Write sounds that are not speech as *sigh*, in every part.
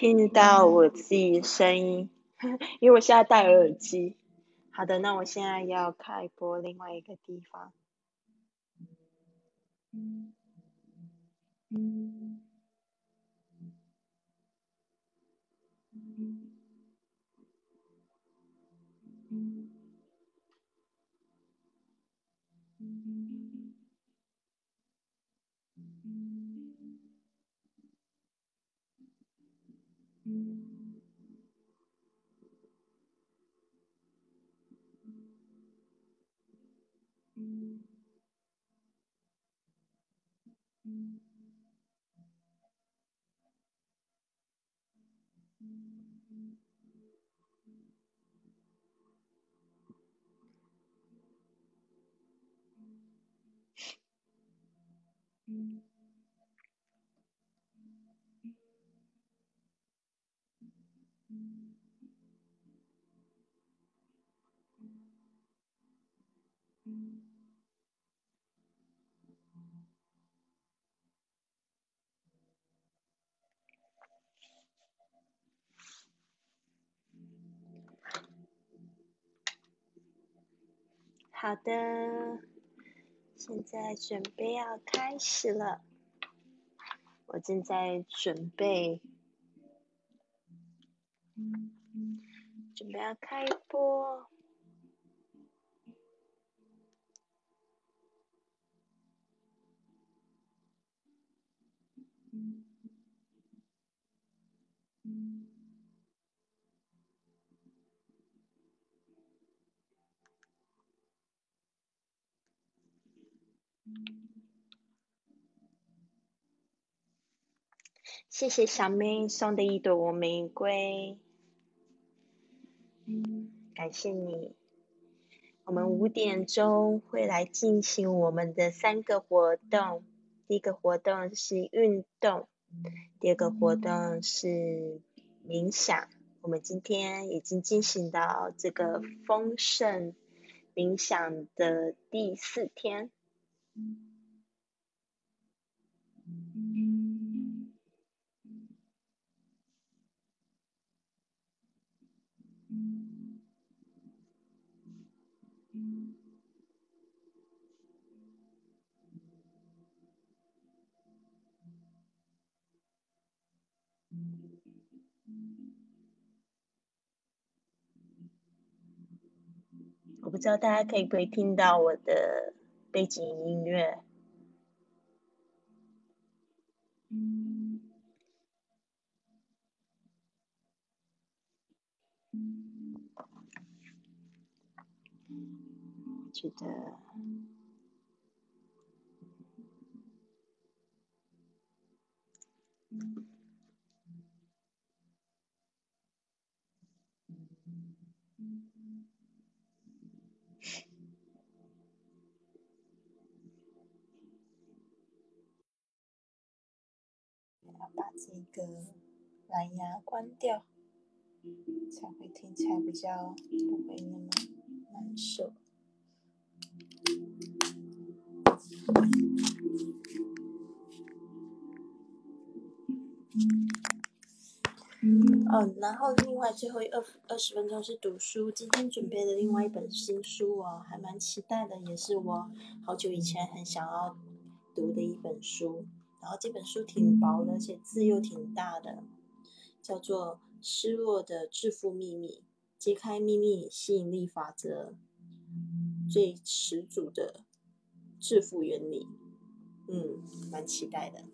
听到我自己声音，*laughs* 因为我现在戴耳机。好的，那我现在要开播另外一个地方。Mm-hmm. 好的，现在准备要开始了。我正在准备，准备要开播。谢谢小妹送的一朵玫瑰，感谢你。我们五点钟会来进行我们的三个活动，第一个活动是运动，第二个活动是冥想。我们今天已经进行到这个丰盛冥想的第四天。我不知道大家可以不可以听到我的背景音乐。觉得。这个蓝牙关掉，才会听起来比较不会那么难受。嗯，然后另外最后二二十分钟是读书，今天准备的另外一本新书哦，还蛮期待的，也是我好久以前很想要读的一本书。然后这本书挺薄的，而且字又挺大的，叫做《失落的致富秘密：揭开秘密吸引力法则最始祖的致富原理》。嗯，蛮期待的，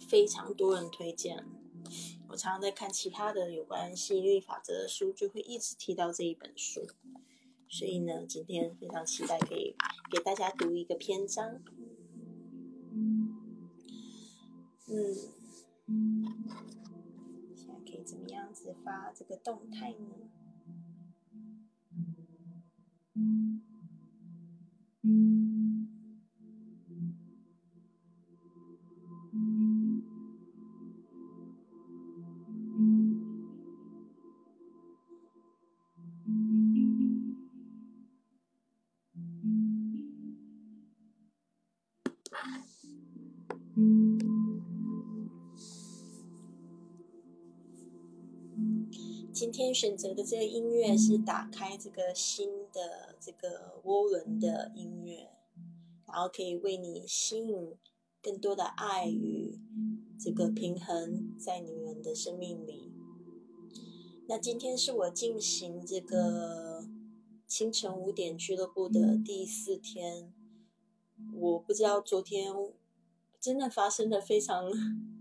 非常多人推荐。我常常在看其他的有关吸引力法则的书，就会一直提到这一本书。所以呢，今天非常期待可以给大家读一个篇章。嗯，现在可以怎么样子发这个动态呢？天选择的这个音乐是打开这个新的这个涡轮的音乐，然后可以为你吸引更多的爱与这个平衡在你们的生命里。那今天是我进行这个清晨五点俱乐部的第四天，我不知道昨天真的发生了非常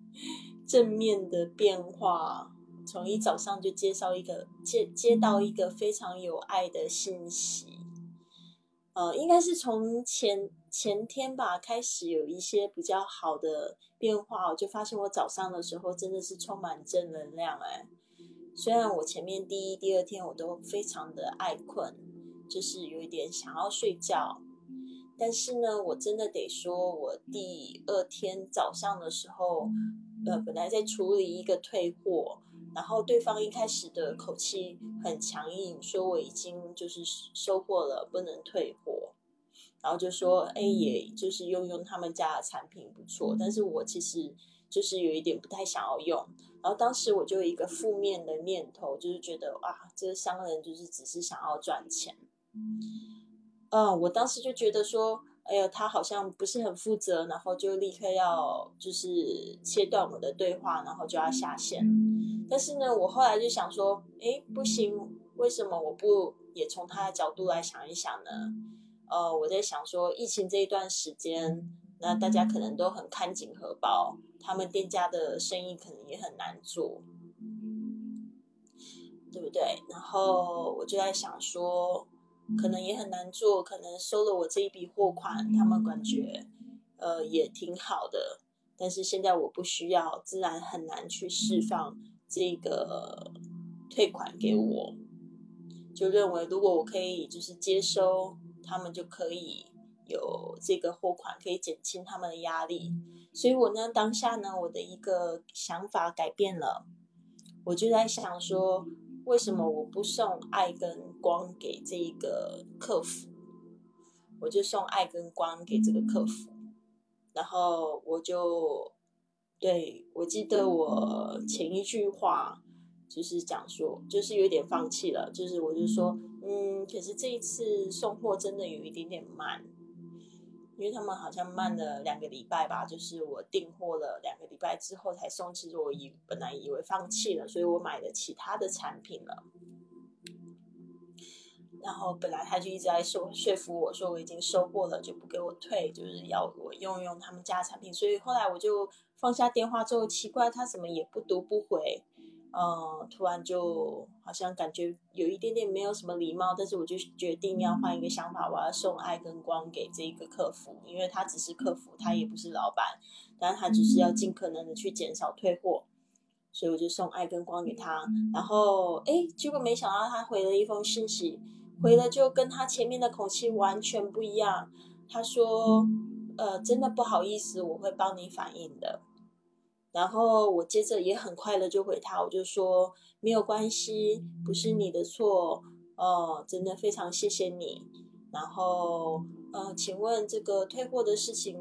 *laughs* 正面的变化。从一早上就介绍一个接接到一个非常有爱的信息，呃，应该是从前前天吧开始有一些比较好的变化，我就发现我早上的时候真的是充满正能量哎。虽然我前面第一、第二天我都非常的爱困，就是有一点想要睡觉，但是呢，我真的得说，我第二天早上的时候，呃，本来在处理一个退货。然后对方一开始的口气很强硬，说我已经就是收货了，不能退货。然后就说，哎，也就是用用他们家的产品不错，但是我其实就是有一点不太想要用。然后当时我就有一个负面的念头，就是觉得哇，这个商人就是只是想要赚钱。嗯，我当时就觉得说，哎呀，他好像不是很负责，然后就立刻要就是切断我的对话，然后就要下线。但是呢，我后来就想说，哎，不行，为什么我不也从他的角度来想一想呢？呃，我在想说，疫情这一段时间，那大家可能都很看紧荷包，他们店家的生意可能也很难做，对不对？然后我就在想说，可能也很难做，可能收了我这一笔货款，他们感觉呃也挺好的，但是现在我不需要，自然很难去释放。这个退款给我，就认为如果我可以就是接收，他们就可以有这个货款，可以减轻他们的压力。所以我呢当下呢我的一个想法改变了，我就在想说，为什么我不送爱跟光给这一个客服，我就送爱跟光给这个客服，然后我就。对，我记得我前一句话就是讲说，就是有点放弃了，就是我就说，嗯，可是这一次送货真的有一点点慢，因为他们好像慢了两个礼拜吧，就是我订货了两个礼拜之后才送，其实我以本来以为放弃了，所以我买了其他的产品了。然后本来他就一直在说说服我说我已经收货了，就不给我退，就是要我用用他们家产品。所以后来我就放下电话之后，奇怪他怎么也不读不回，嗯，突然就好像感觉有一点点没有什么礼貌。但是我就决定要换一个想法，我要送爱跟光给这个客服，因为他只是客服，他也不是老板，但他只是要尽可能的去减少退货，所以我就送爱跟光给他。然后哎，结果没想到他回了一封信息。回了就跟他前面的口气完全不一样。他说：“呃，真的不好意思，我会帮你反映的。”然后我接着也很快的就回他，我就说：“没有关系，不是你的错。哦，真的非常谢谢你。然后，呃，请问这个退货的事情，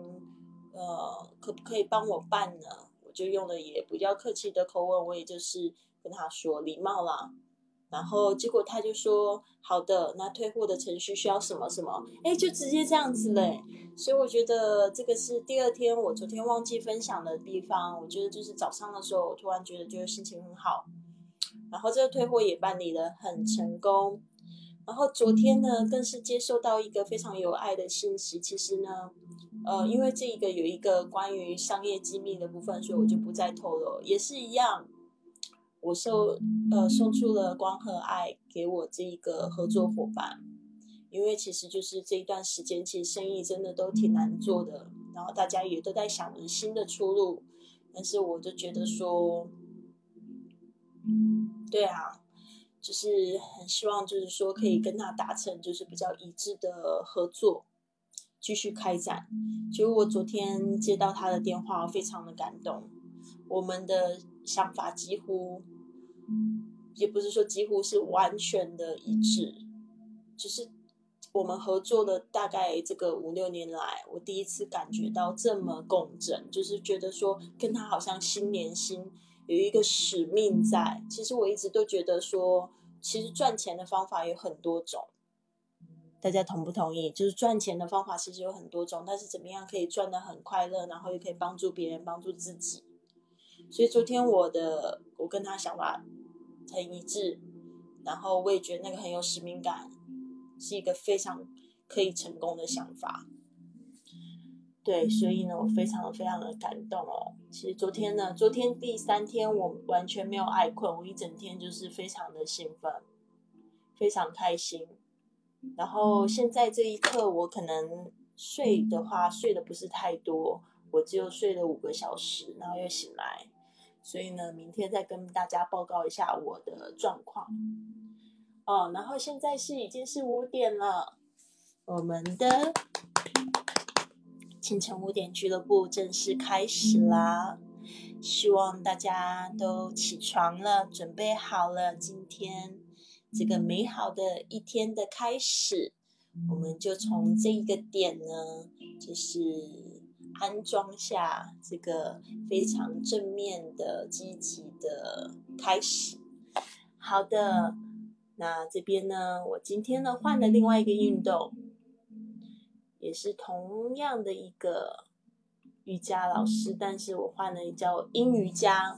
呃，可不可以帮我办呢？”我就用了也比较客气的口吻，我也就是跟他说礼貌啦。然后结果他就说好的，那退货的程序需要什么什么？哎，就直接这样子嘞。所以我觉得这个是第二天我昨天忘记分享的地方。我觉得就是早上的时候，我突然觉得就是心情很好。然后这个退货也办理的很成功。然后昨天呢，更是接收到一个非常有爱的信息。其实呢，呃，因为这一个有一个关于商业机密的部分，所以我就不再透露。也是一样。我送呃送出了光和爱给我这一个合作伙伴，因为其实就是这一段时间，其实生意真的都挺难做的，然后大家也都在想着新的出路，但是我就觉得说，对啊，就是很希望就是说可以跟他达成就是比较一致的合作，继续开展。结果我昨天接到他的电话，非常的感动，我们的想法几乎。也不是说几乎是完全的一致，只是我们合作了大概这个五六年来，我第一次感觉到这么共振，就是觉得说跟他好像心连心，有一个使命在。其实我一直都觉得说，其实赚钱的方法有很多种，大家同不同意？就是赚钱的方法其实有很多种，但是怎么样可以赚得很快乐，然后又可以帮助别人、帮助自己？所以昨天我的我跟他想法很一致，然后我也觉得那个很有使命感，是一个非常可以成功的想法。对，所以呢，我非常非常的感动哦。其实昨天呢，昨天第三天我完全没有爱困，我一整天就是非常的兴奋，非常开心。然后现在这一刻，我可能睡的话睡的不是太多，我只有睡了五个小时，然后又醒来。所以呢，明天再跟大家报告一下我的状况。哦，然后现在是已经是五点了，我们的。清晨五点俱乐部正式开始啦！希望大家都起床了，准备好了，今天这个美好的一天的开始，我们就从这一个点呢，就是安装下这个非常正面的、积极的开始。好的，那这边呢，我今天呢换了另外一个运动。也是同样的一个瑜伽老师，但是我换了叫阴瑜伽，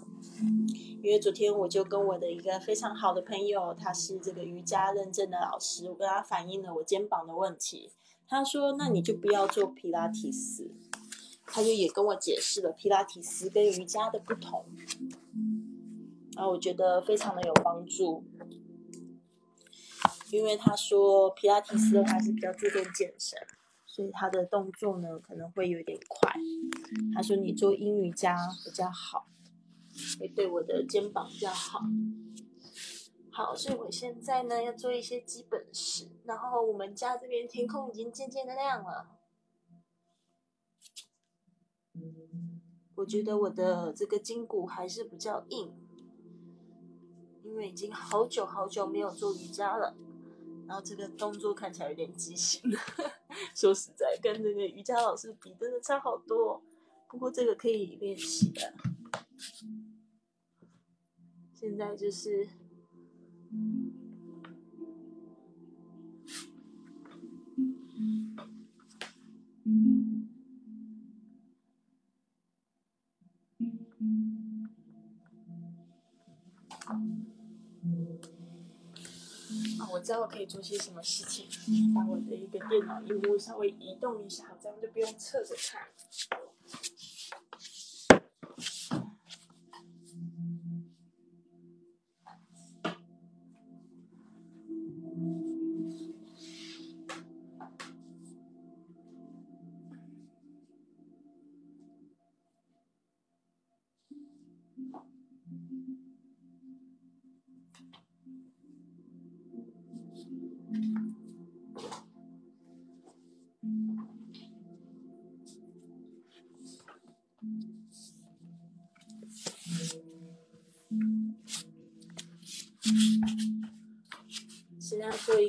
因为昨天我就跟我的一个非常好的朋友，他是这个瑜伽认证的老师，我跟他反映了我肩膀的问题，他说那你就不要做皮拉提斯，他就也跟我解释了皮拉提斯跟瑜伽的不同，然后我觉得非常的有帮助，因为他说皮拉提斯的话是比较注重健身。所以他的动作呢可能会有点快。他说你做阴瑜伽比较好，会对我的肩膀比较好。好，所以我现在呢要做一些基本式。然后我们家这边天空已经渐渐的亮了。我觉得我的这个筋骨还是比较硬，因为已经好久好久没有做瑜伽了。然后这个动作看起来有点畸形，*laughs* 说实在，跟那个瑜伽老师比，真的差好多。不过这个可以练习的。现在就是。知道我可以做些什么事情，把我的一个电脑荧幕稍微移动一下，这样就不用侧着看。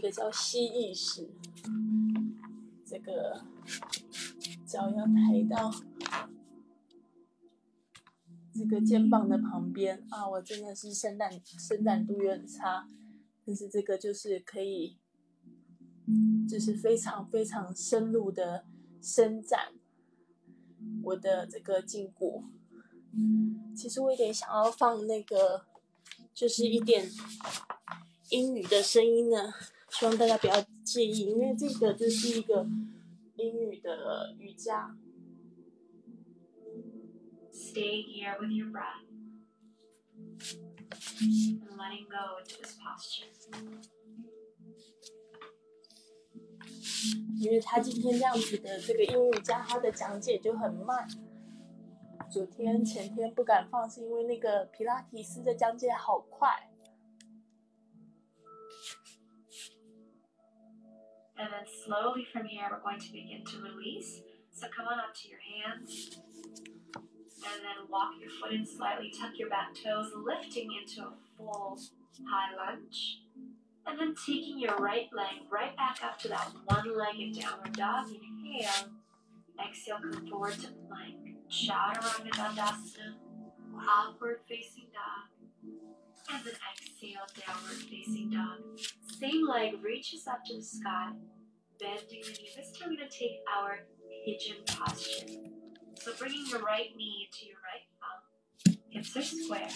个叫蜥蜴式，这个脚要抬到这个肩膀的旁边啊！我真的是伸展伸展度有点差，但是这个就是可以，就是非常非常深入的伸展我的这个筋骨。其实我有点想要放那个，就是一点英语的声音呢，希望大家不要介意，因为这个就是一个英语的瑜伽。Stay here with your breath and letting go into this posture. 因为他今天这样子的这个英语加他的讲解就很慢。昨天、前天不敢放，是因为那个皮拉提斯的讲解好快。And then slowly from here, we're going to begin to release. So come on up to your hands. And then walk your foot in slightly, tuck your back toes, lifting into a full high lunge. And then taking your right leg right back up to that one legged downward dog. Inhale. Exhale, come forward to plank. Chaturanga Dandasana. upward facing dog. And then exhale, downward facing dog. Same leg reaches up to the sky, bending the knee. This time we're going to take our pigeon posture. So bringing your right knee to your right thumb, hips are square.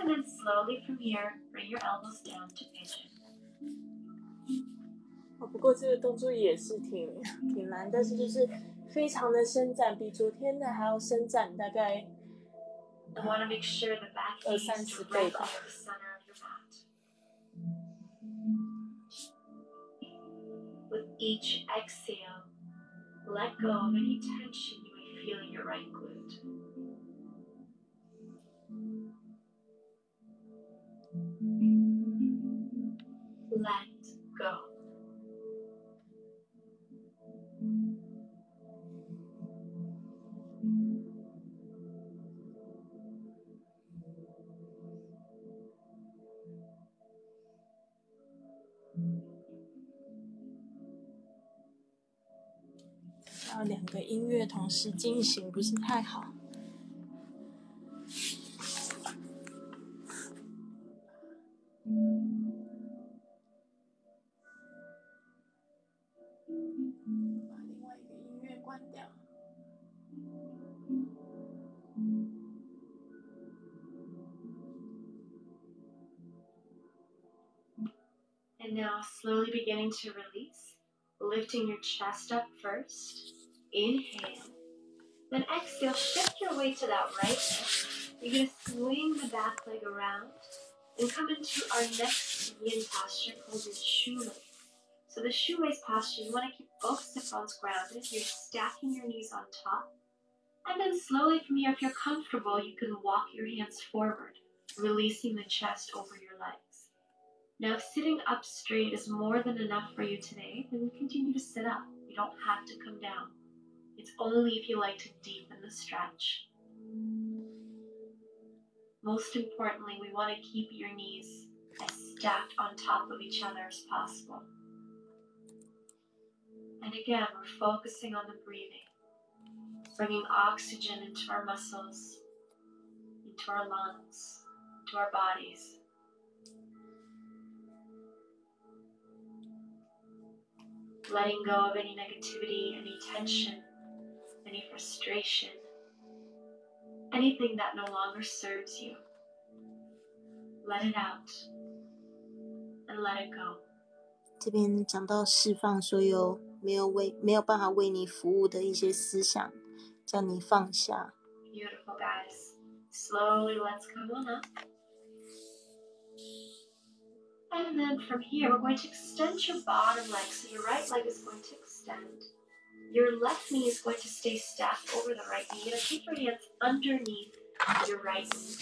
And then slowly from here, bring your elbows down to pigeon. 哦，不过这个动作也是挺挺难，但是就是非常的伸展，比昨天的还要伸展大概 I want to make sure the back is directly at the center of your mat. With each exhale, let go of any tension you may feel in your right glute. Let 然后两个音乐同时进行不是太好。把另外一个音乐关掉。 And now slowly beginning to release, lifting your chest up first. Inhale. Then exhale, shift your weight to that right hip. You're going to swing the back leg around and come into our next yin posture called your shoelace. So the shoelace posture, you want to keep both sit bones grounded. You're stacking your knees on top. And then slowly from here, if you're comfortable, you can walk your hands forward, releasing the chest over your legs. Now, if sitting up straight is more than enough for you today, then continue to sit up. You don't have to come down. It's only if you like to deepen the stretch. Most importantly, we want to keep your knees as stacked on top of each other as possible. And again, we're focusing on the breathing, bringing oxygen into our muscles, into our lungs, to our bodies. letting go of any negativity, any tension, any frustration, anything that no longer serves you. Let it out and let it go. 这边讲到释放所有没有为没有办法为你服务的一些思想，叫你放下。 Beautiful, guys. Slowly, let's come on up. And then from here, we're going to extend your bottom leg. So your right leg is going to extend. Your left knee is going to stay stacked over the right knee. You're going to keep your hands underneath your right knee.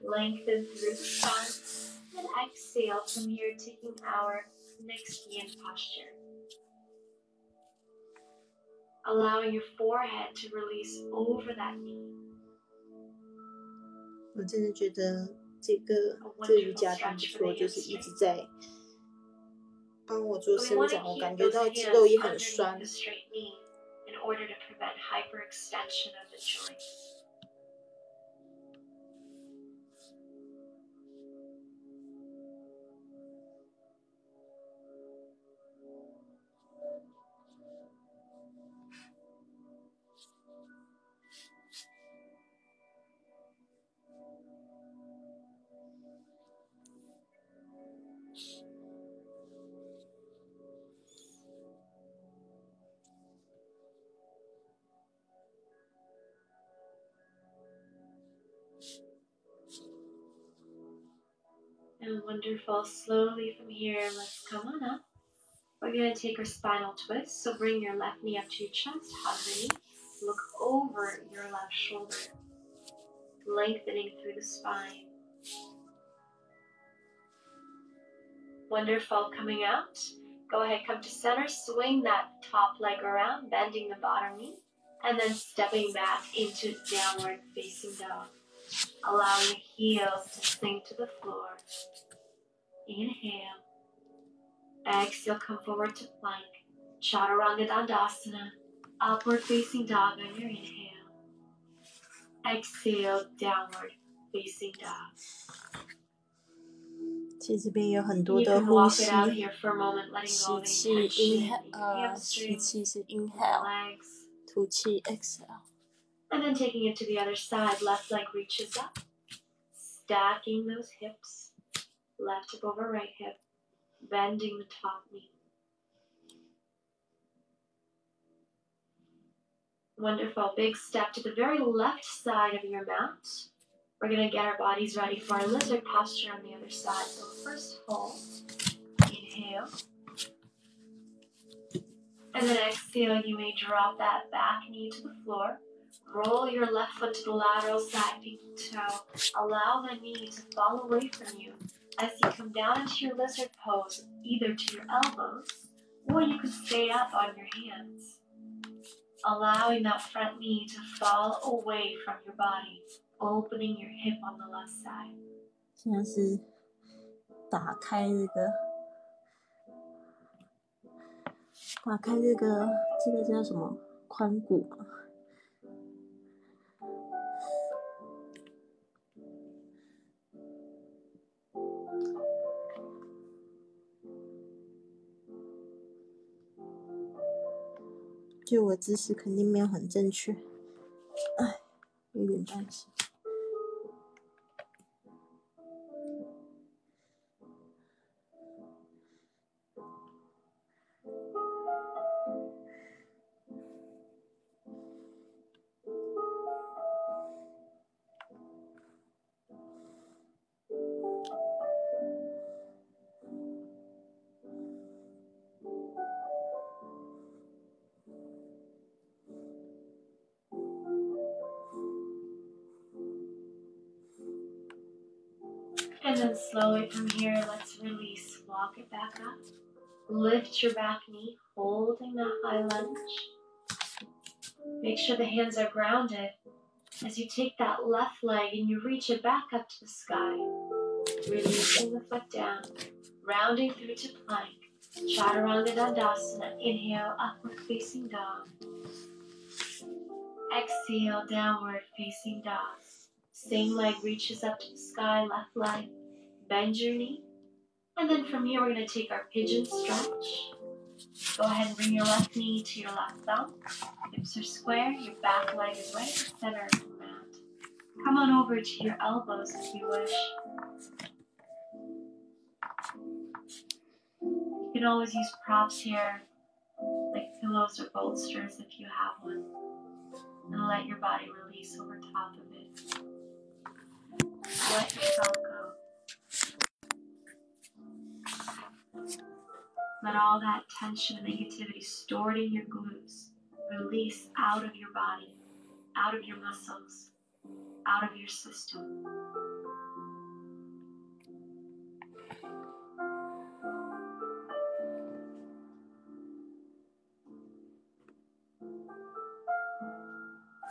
Lengthen through the spine. And exhale from here, taking our next yin posture. Allowing your forehead to release over that knee. 我真的觉得这个这个瑜伽真不错，就是一直在 帮我做伸展我感觉到肌肉也很酸 wonderful. Slowly from here, let's come on up. We're going to take our spinal twist. So bring your left knee up to your chest, hug. Look over your left shoulder, lengthening through the spine. Wonderful. Coming out. Go ahead, come to center. Swing that top leg around, bending the bottom knee, and then stepping back into downward facing dog. Allowing the heels to sink to the floor. Inhale. Exhale, come forward to plank. Chaturanga Dandasana. Upward facing dog on your inhale. Exhale, downward facing dog. 其实这边有很多 You 的 can 呼 walk 吸 it，out here for a moment, letting 吸 go of 气 any tension inhale， in your 呃，吸 hamstrings, 气是 inhale， legs, 吐气 exhale。 and then taking it to the other side. Left leg reaches up, stacking those hips. Left hip over right hip, bending the top knee. Wonderful. Big step to the very left side of your mat. We're going to get our bodies ready for our lizard posture on the other side. So, first hold, inhale. And then exhale, you may drop that back knee to the floor. Roll your left foot to the lateral side, pinky toe. Allow the knee to fall away from you as you come down into your lizard pose, either to your elbows or you can stay up on your hands. Allowing that front knee to fall away from your body, opening your hip on the left side. 现在是打开这个，打开这个，这个叫什么？髋骨吗？ 就我姿势肯定没有很正确，哎，有点担心。Slowly from here, let's release. Walk it back up. Lift your back knee, holding that high lunge. Make sure the hands are grounded as you take that left leg and you reach it back up to the sky. Releasing the foot down, rounding through to plank. Chaturanga Dandasana. Inhale, upward facing dog. Exhale, downward facing dog. Same leg reaches up to the sky, left leg. Bend your knee. And then from here, we're going to take our pigeon stretch. Go ahead and bring your left knee to your left thumb. Hips are square, your back leg is right center of the mat. Come on over to your elbows if you wish. You can always use props here, like pillows or bolsters if you have one. And let your body release over top of it. Let yourself go. Let all that tension and negativity stored in your glutes release out of your body, out of your muscles, out of your system.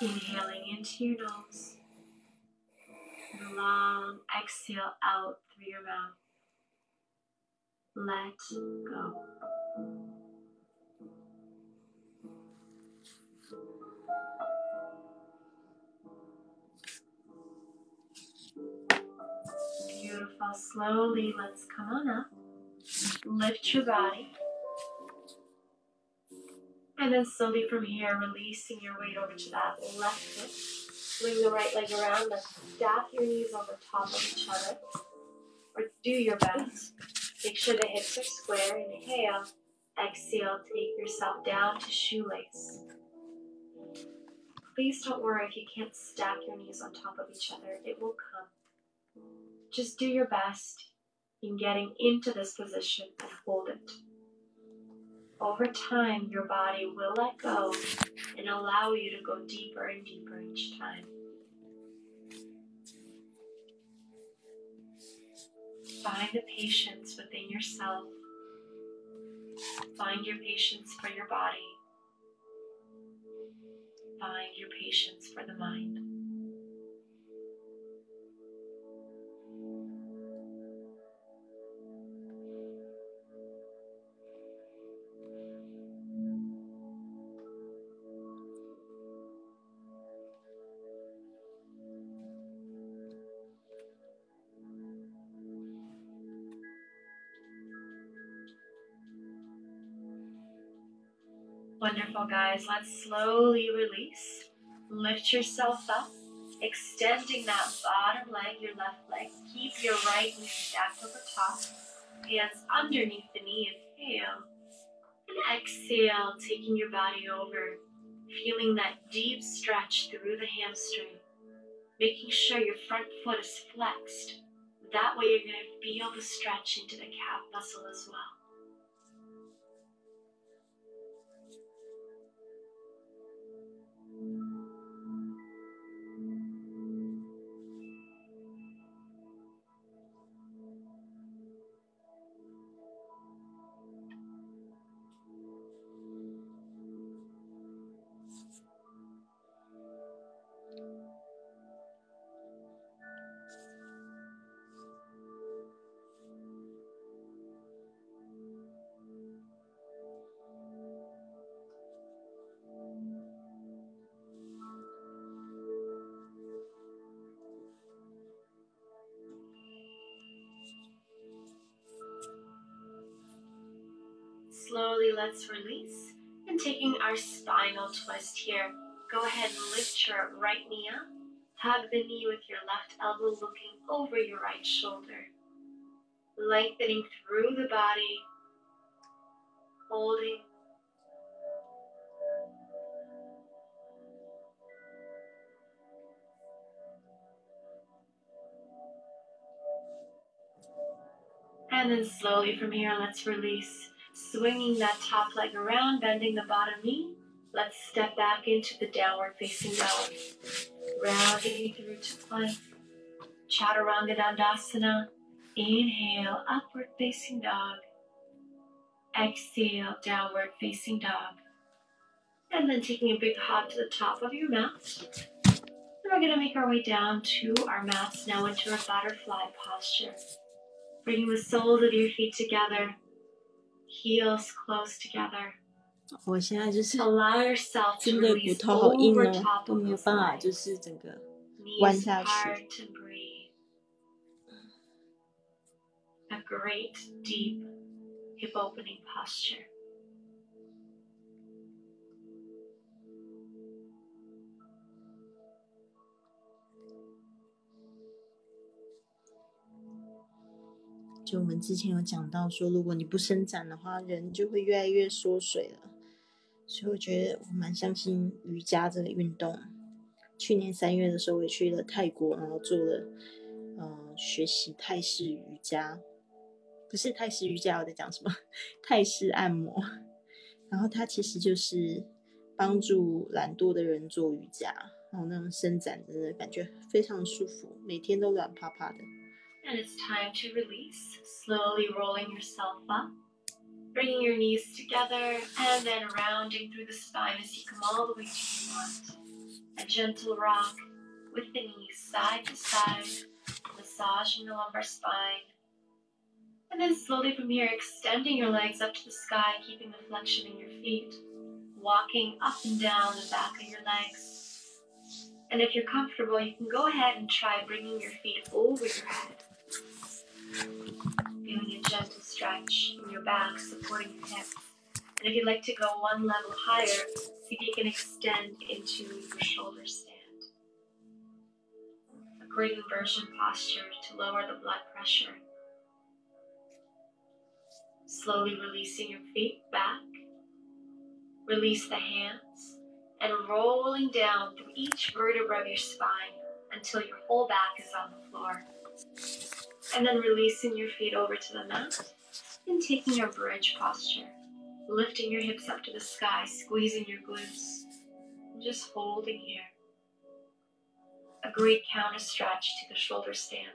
Inhaling into your nose. Long exhale out through your mouth. Let go. Beautiful. Slowly, let's come on up. Lift your body. And then slowly from here, releasing your weight over to that left foot. Bring the right leg around. Let's stack your knees over top of each other. Or do your best. Make sure the hips are square. Inhale. Exhale. Take yourself down to shoelace. Please don't worry if you can't stack your knees on top of each other. It will come. Just do your best in getting into this position and hold it. Over time, your body will let go and allow you to go deeper and deeper each time. Find the patience within yourself. Find your patience for your body. Find your patience for the mind. Wonderful, guys. Let's slowly release. Lift yourself up, extending that bottom leg, your left leg. Keep your right knee stacked over top. Hands underneath the knee. Inhale. And exhale, taking your body over. Feeling that deep stretch through the hamstring. Making sure your front foot is flexed. That way, you're going to feel the stretch into the calf muscle as well. Let's release. And taking our spinal twist here, go ahead and lift your right knee up. Hug the knee with your left elbow looking over your right shoulder. Lengthening through the body. Holding. And then slowly from here, let's release. Swinging that top leg around, bending the bottom knee. Let's step back into the downward facing dog. Rounding through to plank. Chaturanga Dandasana. Inhale, upward facing dog. Exhale, downward facing dog. And then taking a big hop to the top of your mat. And we're going to make our way down to our mats now into our butterfly posture. Bringing the soles of your feet together, heels close together. 我现在就是 Allow yourself to 真的骨 release 头好硬 over 哦， top 都 of 没有 those 办法， legs. 就是整个弯 Knees 下去。 hard to breathe. A great deep hip opening posture. “ 就我们之前有讲到说，如果你不伸展的话，人就会越来越缩水了。所以我觉得我蛮相信瑜伽这个运动。去年三月的时候，我也去了泰国，然后做了呃学习泰式瑜伽，不是泰式瑜伽，我在讲什么？泰式按摩。然后它其实就是帮助懒惰的人做瑜伽，然后那种伸展真的感觉非常舒服，每天都软趴趴的。And it's time to release, slowly rolling yourself up, bringing your knees together, and then rounding through the spine as you come all the way to your mat. A gentle rock with the knees side to side, massaging the lumbar spine. And then slowly from here, extending your legs up to the sky, keeping the flexion in your feet, walking up and down the back of your legs. And if you're comfortable, you can go ahead and try bringing your feet over your head. Feeling a gentle stretch in your back, supporting your hips. And if you'd like to go one level higher, see if you can extend into your shoulder stand. A great inversion posture to lower the blood pressure. Slowly releasing your feet back. Release the hands and rolling down through each vertebra of your spine until your whole back is on the floor. And then releasing your feet over to the mat and taking your bridge posture. Lifting your hips up to the sky, squeezing your glutes, and just holding here. A great counter stretch to the shoulder stand.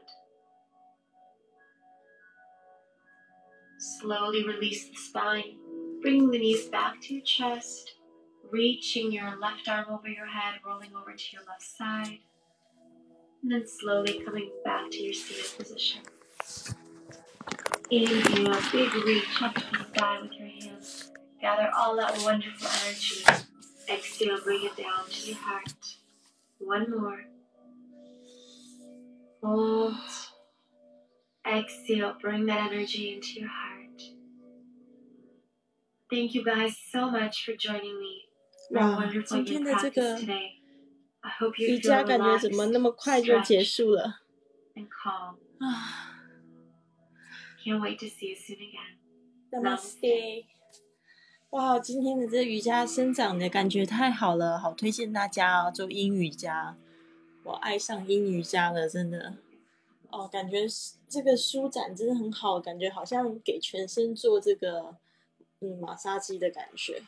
Slowly release the spine, bringing the knees back to your chest, reaching your left arm over your head, rolling over to your left side, and then slowly coming back to your seated position. Inhale, big reach up to the sky with your hands. Gather all that wonderful energy. Exhale, bring it down to your heart. One more. Hold. Exhale, bring that energy into your heart. Thank you guys so much for joining me. for 哇 wonderful 今天的这 practice 个 瑜伽感觉怎么那么快就结束了？啊！*sighs* Namaste。哇，今天的这瑜伽生长的感觉太好了，好推荐大家哦，做英瑜伽。我爱上英瑜伽了，真的。哦，感觉这个舒展真的很好，感觉好像给全身做这个嗯马杀鸡的感觉。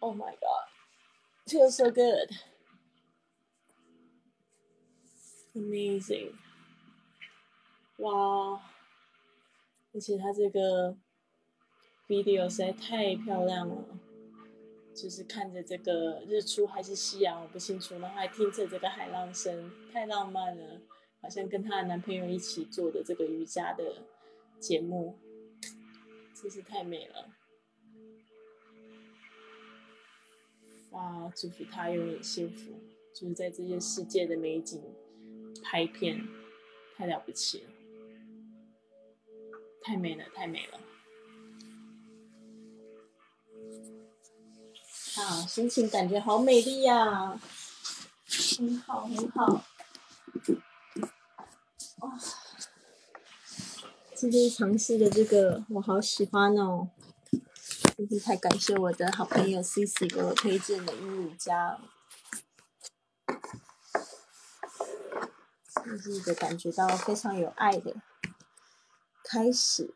Oh my god，feels so good。amazing！哇，而且它这个 video 实在太漂亮了，就是看着这个日出还是夕阳我不清楚，然后还听着这个海浪声，太浪漫了，好像跟她的男朋友一起做的这个瑜伽的节目，真是太美了。哇，祝福他永远幸福，就是在这些世界的美景拍片，太了不起了，太美了，太美了。啊，心情感觉好美丽呀、很好，很好。哇，今天尝试的这个我好喜欢哦，真是太感谢我的好朋友 C C 给我推荐的英语家，是一个感觉到非常有爱的开始。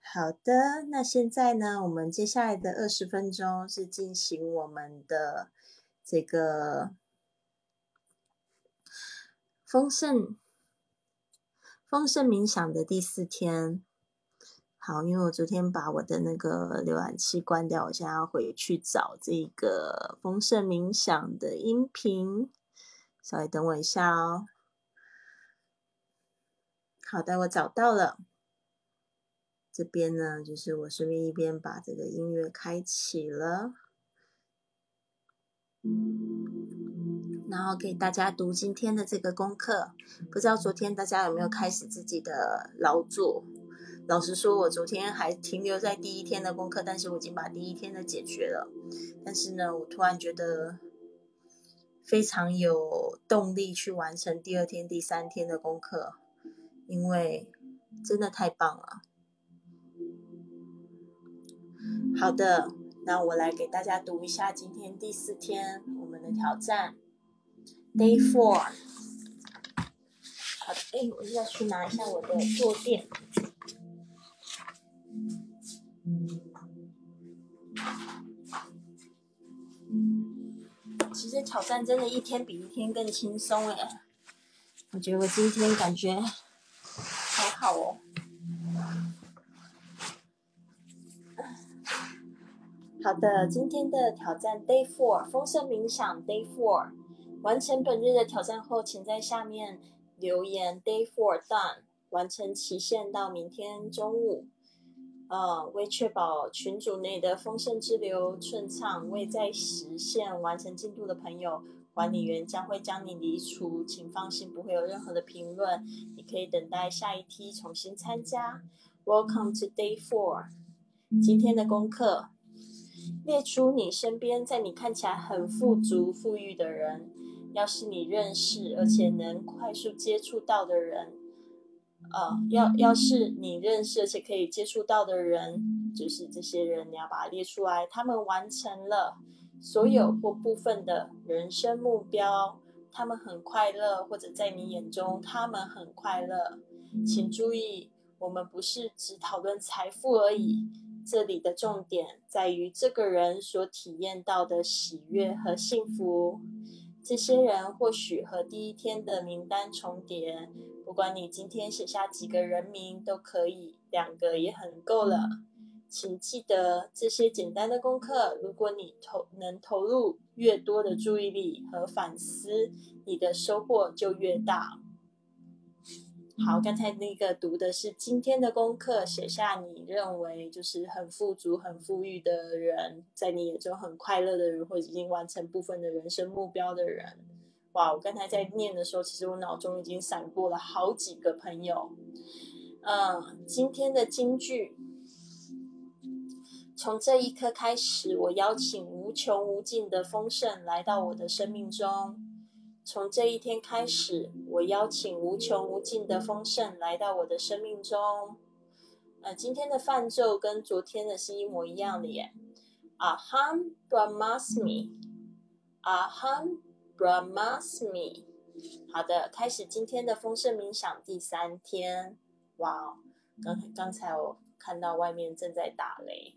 好的，那现在呢，我们接下来的二十分钟是进行我们的这个丰盛丰盛冥想的第四天。好，因为我昨天把我的那个浏览器关掉，我现在要回去找这个丰盛冥想的音频，稍微等我一下哦。好的，我找到了。这边呢，就是我顺便一边把这个音乐开启了，然后给大家读今天的这个功课。不知道昨天大家有没有开始自己的劳作？老实说，我昨天还停留在第一天的功课，但是我已经把第一天的解决了。但是呢，我突然觉得非常有动力去完成第二天、第三天的功课，因为真的太棒了。好的，那我来给大家读一下今天第四天我们的挑战，Day Four。好的，哎，我要去拿一下我的坐垫。其实挑战真的一天比一天更轻松哎，我觉得我今天感觉好好哦。好的，今天的挑战 Day Four 丰盛冥想 Day Four，完成本日的挑战后，请在下面留言 Day Four done，完成期限到明天中午。呃，为确保群组内的丰盛之流顺畅，未在实现完成进度的朋友，管理员将会将你移除，请放心，不会有任何的评论，你可以等待下一梯重新参加。Welcome to Day Four，今天的功课。列出你身边在你看起来很富足、富裕的人，要是你认识而且能快速接触到的人，呃，要要是你认识而且可以接触到的人，就是这些人，你要把它列出来。他们完成了所有或部分的人生目标，他们很快乐，或者在你眼中他们很快乐。请注意，我们不是只讨论财富而已。这里的重点在于这个人所体验到的喜悦和幸福。这些人或许和第一天的名单重叠，不管你今天写下几个人名都可以，两个也很够了。请记得这些简单的功课，如果你投能投入越多的注意力和反思，你的收获就越大。好，刚才那个读的是今天的功课，写下你认为就是很富足、很富裕的人，在你眼中很快乐的人，或者已经完成部分的人生目标的人。哇，我刚才在念的时候，其实我脑中已经闪过了好几个朋友。嗯，今天的金句从这一刻开始，我邀请无穷无尽的丰盛来到我的生命中。从这一天开始，我邀请无穷无尽的丰盛来到我的生命中。呃，今天的泛咒跟昨天的是一模一样的耶。Aham Brahmasmi，Aham Brahmasmi。好的，开始今天的丰盛冥想第三天。哇，刚刚才我看到外面正在打雷。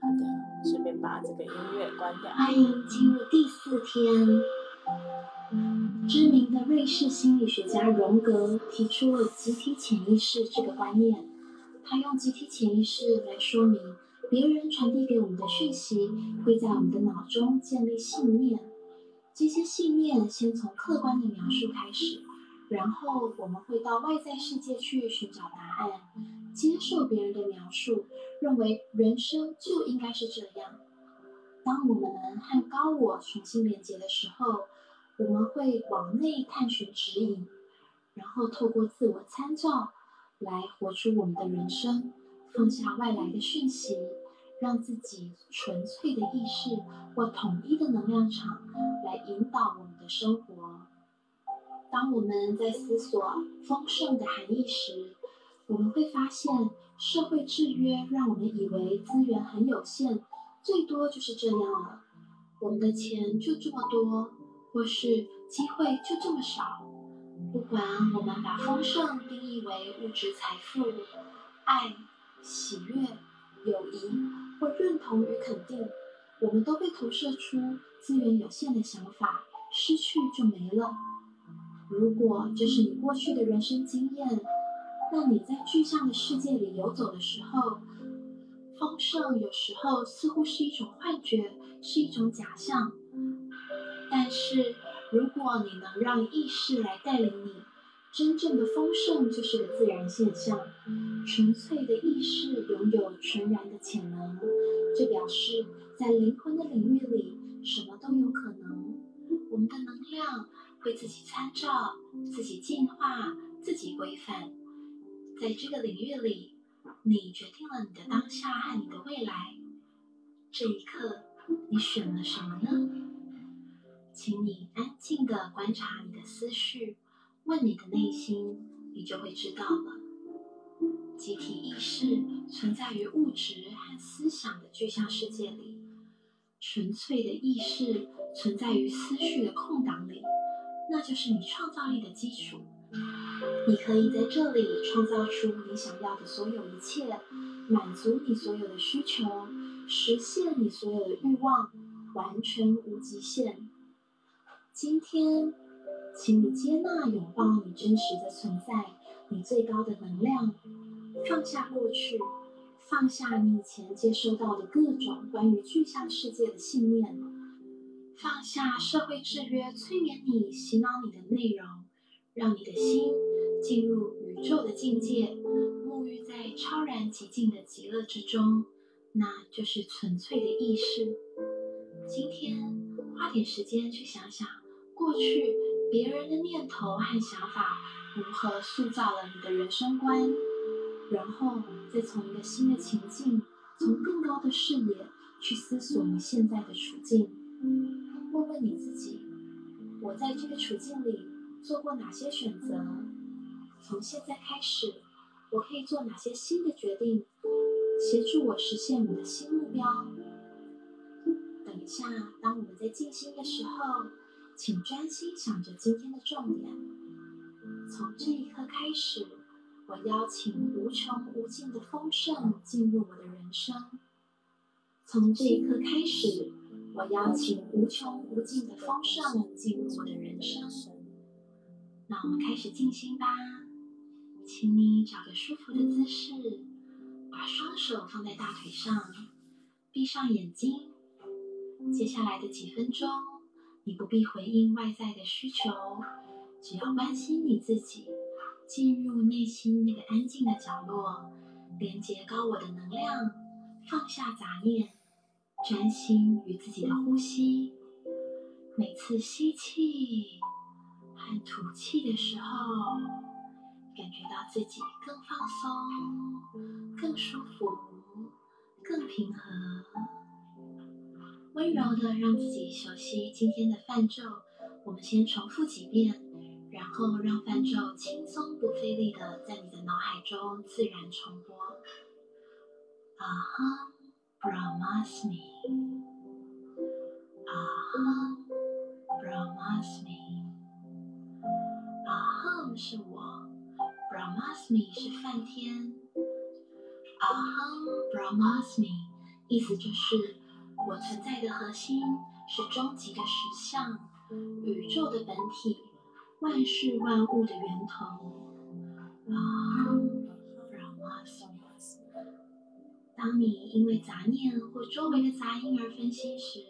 好的，顺便把这个音乐关掉。欢迎进入第四天。知名的瑞士心理学家荣格提出了集体潜意识这个观念。他用集体潜意识来说明，别人传递给我们的讯息会在我们的脑中建立信念。这些信念先从客观的描述开始，然后我们会到外在世界去寻找答案，接受别人的描述，认为人生就应该是这样。当我们和高我重新连接的时候，我们会往内探寻指引，然后透过自我参照来活出我们的人生，放下外来的讯息，让自己纯粹的意识或统一的能量场来引导我们的生活。当我们在思索丰盛的含义时，我们会发现社会制约让我们以为资源很有限，最多就是这样了。我们的钱就这么多。或是机会就这么少，不管我们把丰盛定义为物质财富、爱、喜悦、友谊或认同与肯定，我们都会投射出资源有限的想法，失去就没了。如果这是你过去的人生经验，那你在具象的世界里游走的时候，丰盛有时候似乎是一种幻觉，是一种假象。但是，如果你能让意识来带领你，真正的丰盛就是个自然现象。纯粹的意识拥有纯然的潜能，这表示在灵魂的领域里，什么都有可能。我们的能量会自己参照、自己进化、自己规范。在这个领域里，你决定了你的当下和你的未来。这一刻，你选了什么呢？请你安静的观察你的思绪，问你的内心，你就会知道了。集体意识存在于物质和思想的具象世界里，纯粹的意识存在于思绪的空档里，那就是你创造力的基础。你可以在这里创造出你想要的所有一切，满足你所有的需求，实现你所有的欲望，完全无极限。今天，请你接纳、拥抱你真实的存在，你最高的能量，放下过去，放下你以前接收到的各种关于具象世界的信念，放下社会制约催眠你、洗脑你的内容，让你的心进入宇宙的境界，沐浴在超然极尽的极乐之中，那就是纯粹的意识。今天，花点时间去想想。过去别人的念头和想法如何塑造了你的人生观，然后再从一个新的情境，从更高的视野去思索你现在的处境。问问你自己：我在这个处境里做过哪些选择？从现在开始，我可以做哪些新的决定，协助我实现我的新目标？等一下，当我们在静心的时候。请专心想着今天的重点。从这一刻开始，我邀请无穷无尽的丰盛进入我的人生。从这一刻开始，我邀请无穷无尽的丰盛进入我的人生。那我们开始静心吧。请你找个舒服的姿势，把双手放在大腿上，闭上眼睛。接下来的几分钟。你不必回应外在的需求，只要关心你自己，进入内心那个安静的角落，连接高我的能量，放下杂念，专心于自己的呼吸。每次吸气和吐气的时候，感觉到自己更放松、更舒服、更平和，温柔的让自己熟悉今天的泛咒。我们先重复几遍，然后让泛咒轻松不费力的在你的脑海中自然重播。Aham Brahmasmi。Aham Brahmasmi。Aha 是我，Brahmasmi 是梵天。aha Brahmasmi 意思就是我存在的核心是终极的实相，宇宙的本体，万事万物的源头。aha Brahmasmi。当你因为杂念或周围的杂音而分心时，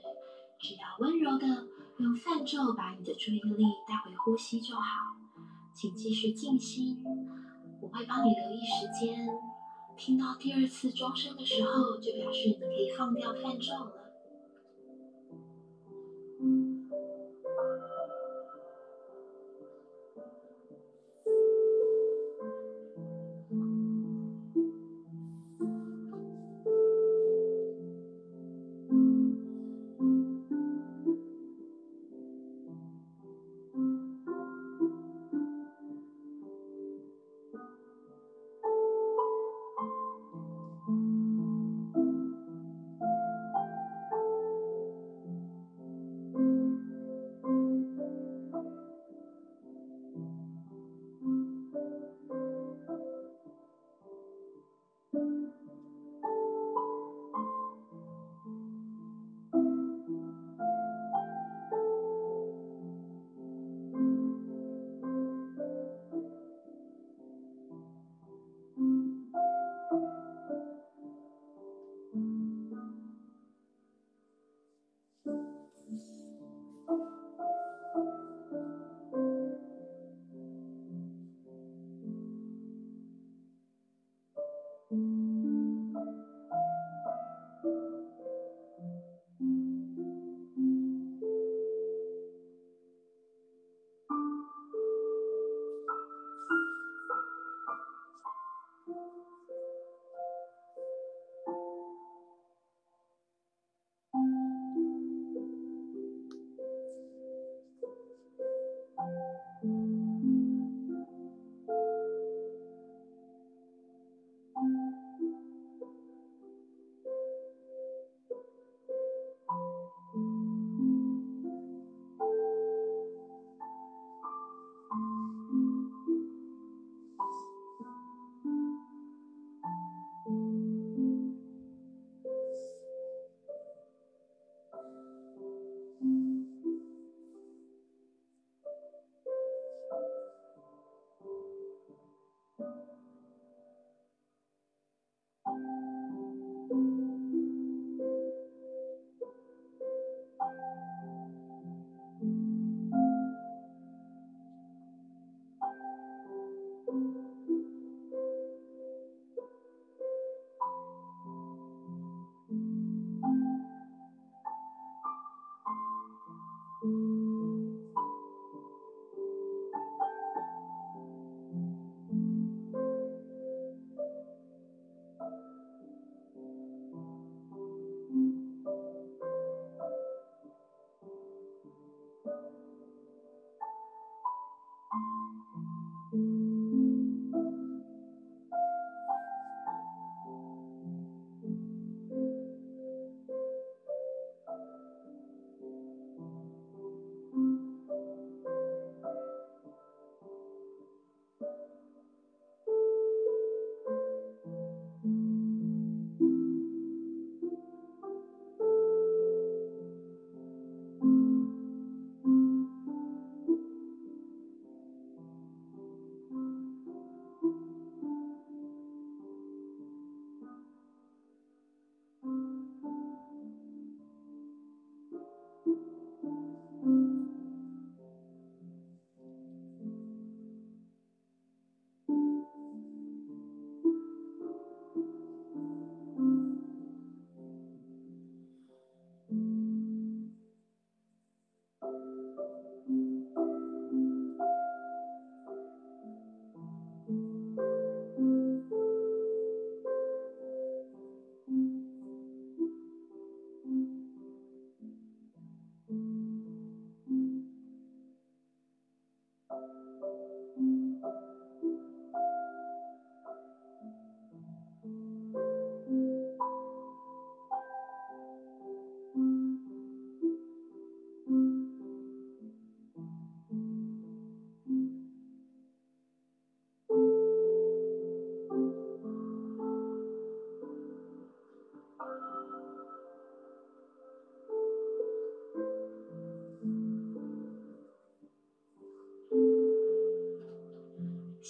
只要温柔的用泛咒把你的注意力带回呼吸就好。请继续静心，我会帮你留意时间。听到第二次钟声的时候，就表示你可以放掉泛咒了。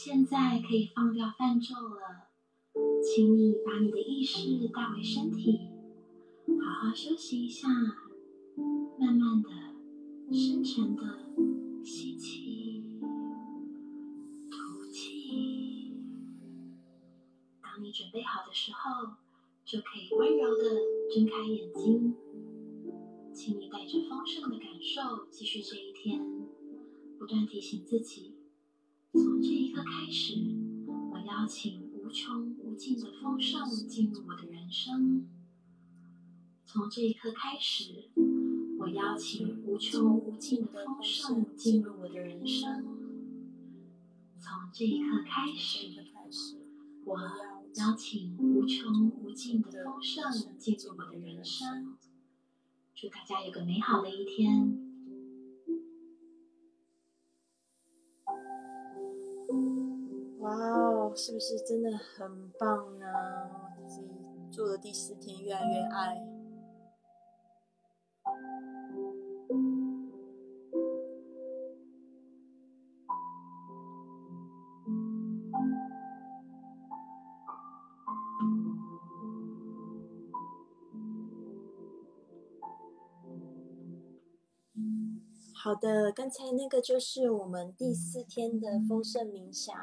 现在可以放掉泛咒了，请你把你的意识带回身体，好好休息一下，慢慢的、深沉的吸气、吐气。当你准备好的时候，就可以温柔的睁开眼睛。请你带着丰盛的感受继续这一天，不断提醒自己。从这一刻开始，我邀请无穷无尽的丰盛进入我的人生。从这一刻开始，我邀请无穷无尽的丰盛进入我的人生。从这一刻开始，我邀请无穷无尽的丰盛进入我的人生。祝大家有个美好的一天！是不是真的很棒呢？自己做的第四天，越来越爱。好的，刚才那个就是我们第四天的丰盛冥想。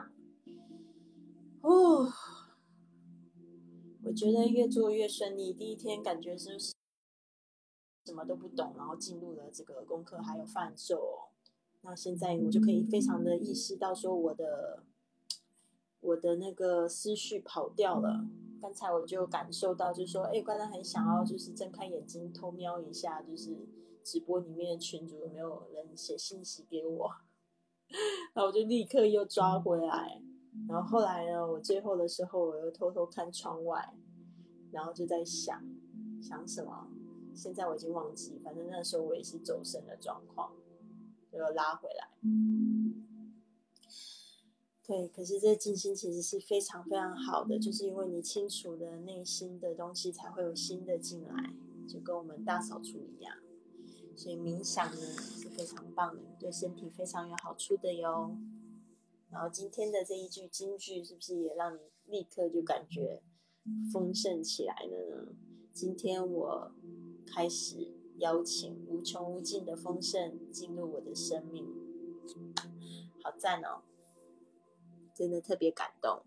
我觉得越做越顺利。第一天感觉是什么都不懂，然后进入了这个功课还有范咒。那现在我就可以非常的意识到说我的我的那个思绪跑掉了。刚才我就感受到，就是说，哎，刚才很想要就是睁开眼睛偷瞄一下，就是。直播里面的群主有没有人写信息给我？*laughs* 然后我就立刻又抓回来。然后后来呢，我最后的时候我又偷偷看窗外，然后就在想想什么。现在我已经忘记，反正那时候我也是走神的状况，又拉回来。对，可是这静心其实是非常非常好的，就是因为你清楚的内心的东西，才会有新的进来，就跟我们大扫除一样。所以冥想呢是非常棒的，对身体非常有好处的哟。然后今天的这一句金句是不是也让你立刻就感觉丰盛起来了呢？今天我开始邀请无穷无尽的丰盛进入我的生命，好赞哦！真的特别感动。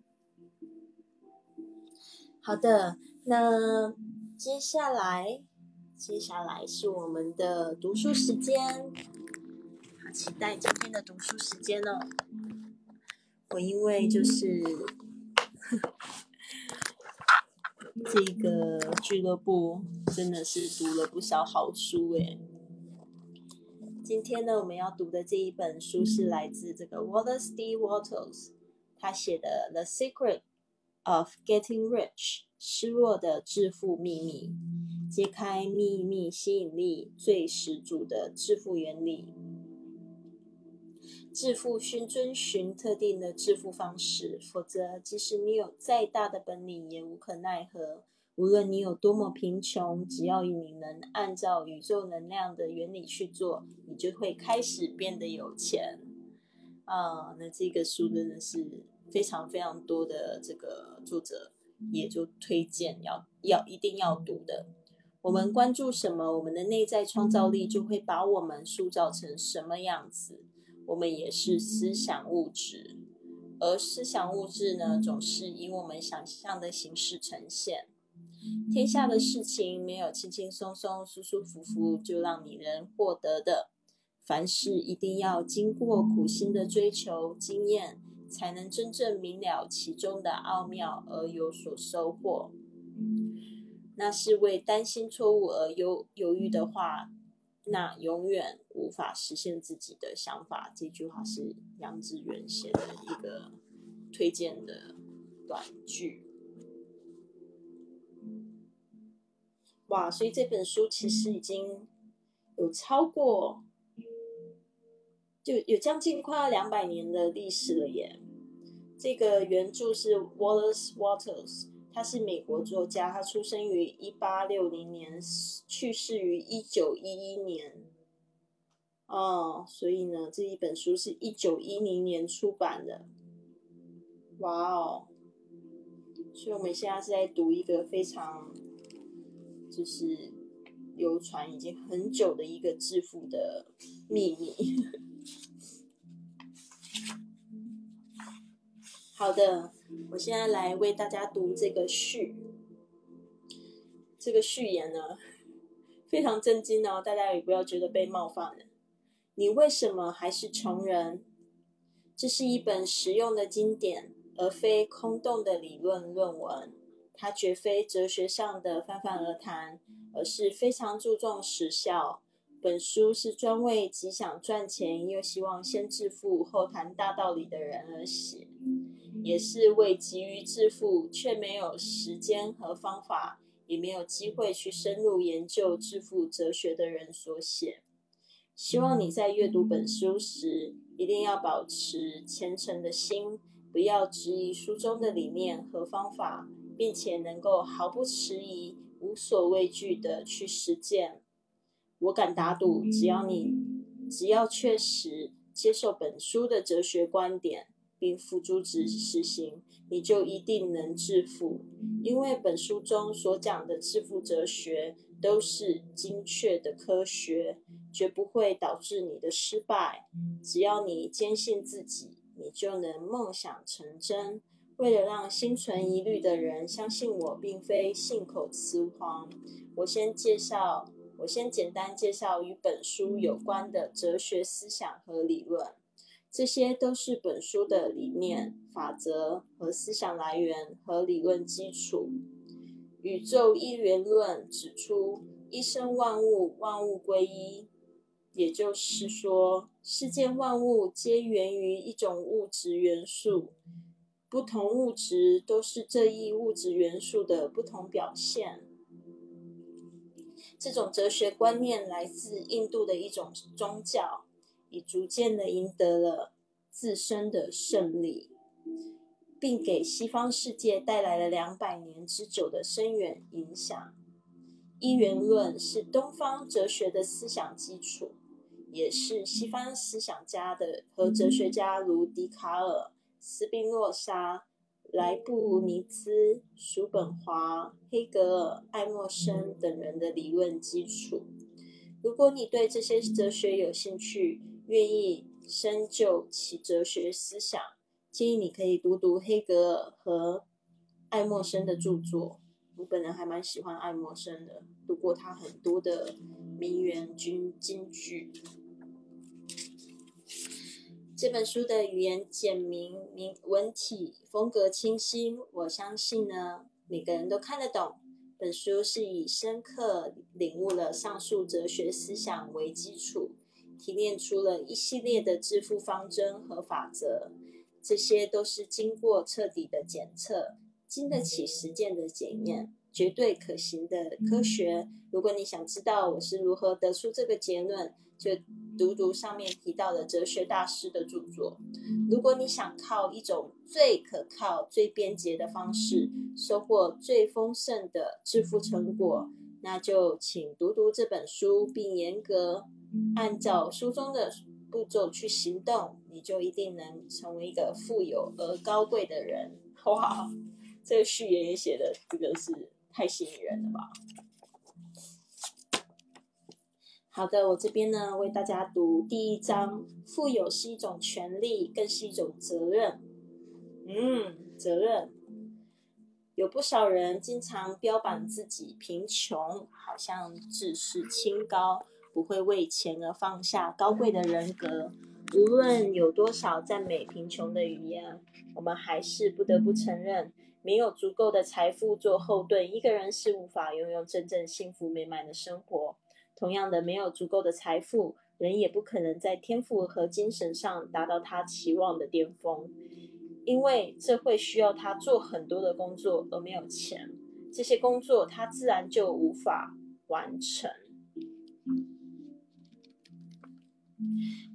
好的，那接下来。接下来是我们的读书时间，好期待今天的读书时间哦！我因为就是 *laughs* 这个俱乐部真的是读了不少好书诶。今天呢，我们要读的这一本书是来自这个 Wallace D. Wattles，他写的《The Secret of Getting Rich》失落的致富秘密。揭开秘密吸引力最始祖的致富原理。致富需遵循特定的致富方式，否则即使你有再大的本领也无可奈何。无论你有多么贫穷，只要你能按照宇宙能量的原理去做，你就会开始变得有钱。啊，那这个书真的是非常非常多的这个作者也就推荐要要一定要读的。我们关注什么，我们的内在创造力就会把我们塑造成什么样子。我们也是思想物质，而思想物质呢，总是以我们想象的形式呈现。天下的事情没有轻轻松松、舒舒服服就让你能获得的，凡事一定要经过苦心的追求、经验，才能真正明了其中的奥妙而有所收获。那是为担心错误而犹犹豫的话，那永远无法实现自己的想法。这句话是杨致远写的一个推荐的短句。哇，所以这本书其实已经有超过，就有将近快要两百年的历史了耶。这个原著是 Wallace Waters。他是美国作家，他出生于一八六零年，去世于一九一一年。哦，所以呢，这一本书是一九一零年出版的。哇哦！所以我们现在是在读一个非常就是流传已经很久的一个致富的秘密。好的，我现在来为大家读这个序。这个序言呢，*laughs* 非常震惊哦，大家也不要觉得被冒犯了。你为什么还是穷人？这是一本实用的经典，而非空洞的理论论文。它绝非哲学上的泛泛而谈，而是非常注重实效。本书是专为极想赚钱又希望先致富后谈大道理的人而写。也是为急于致富却没有时间和方法，也没有机会去深入研究致富哲学的人所写。希望你在阅读本书时，一定要保持虔诚的心，不要质疑书中的理念和方法，并且能够毫不迟疑、无所畏惧的去实践。我敢打赌，只要你只要确实接受本书的哲学观点。并付诸执行，你就一定能致富。因为本书中所讲的致富哲学都是精确的科学，绝不会导致你的失败。只要你坚信自己，你就能梦想成真。为了让心存疑虑的人相信我，并非信口雌黄，我先介绍，我先简单介绍与本书有关的哲学思想和理论。这些都是本书的理念、法则和思想来源和理论基础。宇宙一元论指出，一生万物，万物归一，也就是说，世间万物皆源于一种物质元素，不同物质都是这一物质元素的不同表现。这种哲学观念来自印度的一种宗教。已逐渐的赢得了自身的胜利，并给西方世界带来了两百年之久的深远影响。一元论是东方哲学的思想基础，也是西方思想家的和哲学家如笛卡尔、斯宾诺莎、莱布尼兹、叔本华、黑格尔、爱默生等人的理论基础。如果你对这些哲学有兴趣，愿意深究其哲学思想，建议你可以读读黑格尔和爱默生的著作。我本人还蛮喜欢爱默生的，读过他很多的名言金金句。这本书的语言简明，明文体风格清新，我相信呢，每个人都看得懂。本书是以深刻领悟了上述哲学思想为基础。提炼出了一系列的致富方针和法则，这些都是经过彻底的检测、经得起实践的检验、绝对可行的科学。如果你想知道我是如何得出这个结论，就读读上面提到的哲学大师的著作。如果你想靠一种最可靠、最便捷的方式收获最丰盛的致富成果，那就请读读这本书，并严格。按照书中的步骤去行动，你就一定能成为一个富有而高贵的人。*laughs* 哇，这个序言也写的这个是太吸引人了吧？好的，我这边呢为大家读第一章：富有是一种权利，更是一种责任。嗯，责任。有不少人经常标榜自己贫穷，好像自视清高。不会为钱而放下高贵的人格。无论有多少赞美贫穷的语言，我们还是不得不承认，没有足够的财富做后盾，一个人是无法拥有真正幸福美满的生活。同样的，没有足够的财富，人也不可能在天赋和精神上达到他期望的巅峰，因为这会需要他做很多的工作，而没有钱，这些工作他自然就无法完成。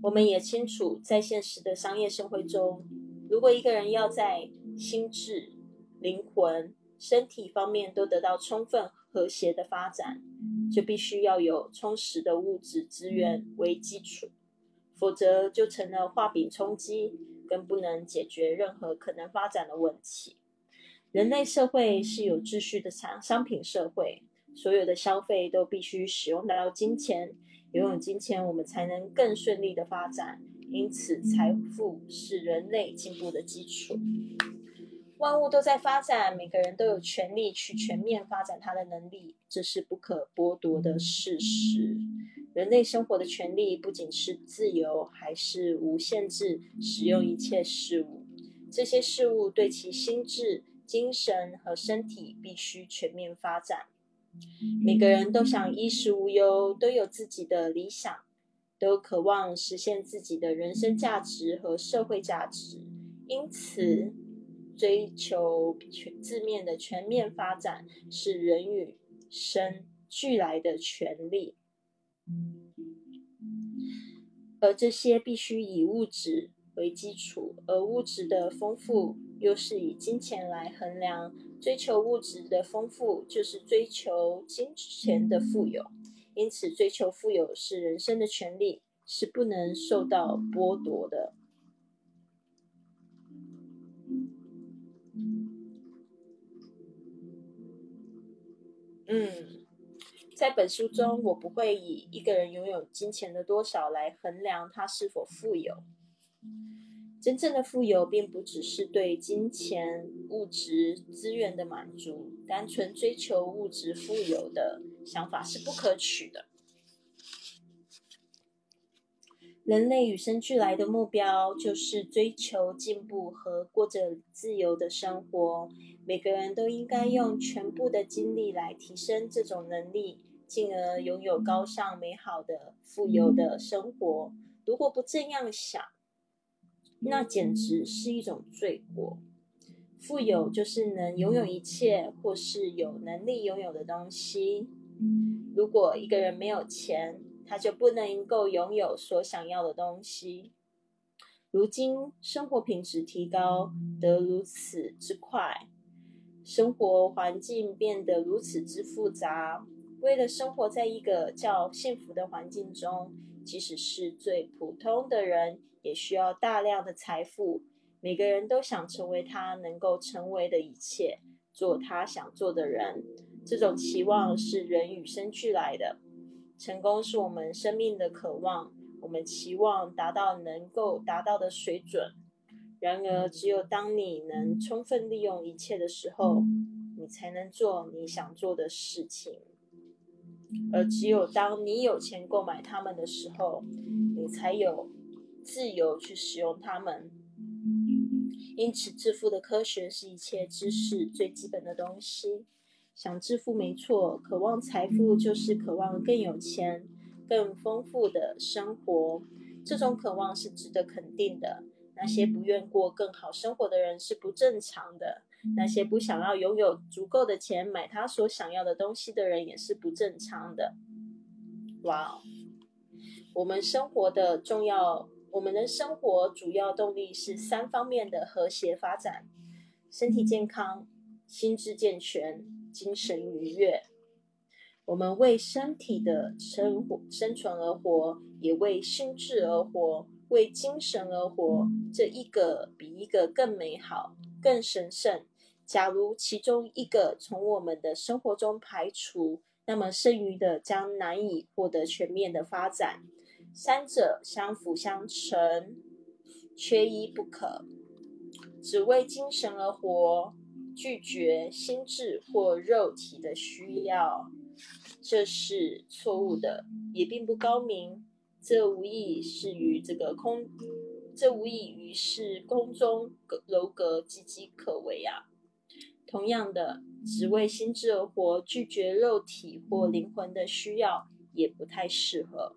我们也清楚，在现实的商业社会中，如果一个人要在心智、灵魂、身体方面都得到充分和谐的发展，就必须要有充实的物质资源为基础，否则就成了画饼充饥，更不能解决任何可能发展的问题。人类社会是有秩序的商商品社会，所有的消费都必须使用到金钱，拥有金钱，我们才能更顺利的发展。因此，财富是人类进步的基础。万物都在发展，每个人都有权利去全面发展他的能力，这是不可剥夺的事实。人类生活的权利不仅是自由，还是无限制使用一切事物。这些事物对其心智、精神和身体必须全面发展。每个人都想衣食无忧，都有自己的理想。都渴望实现自己的人生价值和社会价值，因此追求全字面的全面发展是人与生俱来的权利，而这些必须以物质为基础，而物质的丰富又是以金钱来衡量。追求物质的丰富，就是追求金钱的富有。因此，追求富有是人生的权利，是不能受到剥夺的。嗯，在本书中，我不会以一个人拥有金钱的多少来衡量他是否富有。真正的富有，并不只是对金钱、物质资源的满足，单纯追求物质富有的想法是不可取的。人类与生俱来的目标就是追求进步和过着自由的生活。每个人都应该用全部的精力来提升这种能力，进而拥有高尚、美好的、富有的生活。如果不这样想，那简直是一种罪过。富有就是能拥有一切，或是有能力拥有的东西。如果一个人没有钱，他就不能够拥有所想要的东西。如今生活品质提高得如此之快，生活环境变得如此之复杂。为了生活在一个较幸福的环境中，即使是最普通的人。也需要大量的财富。每个人都想成为他能够成为的一切，做他想做的人。这种期望是人与生俱来的。成功是我们生命的渴望，我们期望达到能够达到的水准。然而，只有当你能充分利用一切的时候，你才能做你想做的事情。而只有当你有钱购买它们的时候，你才有。自由去使用它们，因此致富的科学是一切知识最基本的东西。想致富没错，渴望财富就是渴望更有钱、更丰富的生活。这种渴望是值得肯定的。那些不愿过更好生活的人是不正常的。那些不想要拥有足够的钱买他所想要的东西的人也是不正常的。哇，我们生活的重要。我们的生活主要动力是三方面的和谐发展：身体健康、心智健全、精神愉悦。我们为身体的生活生存而活，也为心智而活，为精神而活。这一个比一个更美好、更神圣。假如其中一个从我们的生活中排除，那么剩余的将难以获得全面的发展。三者相辅相成，缺一不可。只为精神而活，拒绝心智或肉体的需要，这是错误的，也并不高明。这无异是与这个空，这无异于是空中楼阁，岌岌可危啊。同样的，只为心智而活，拒绝肉体或灵魂的需要，也不太适合。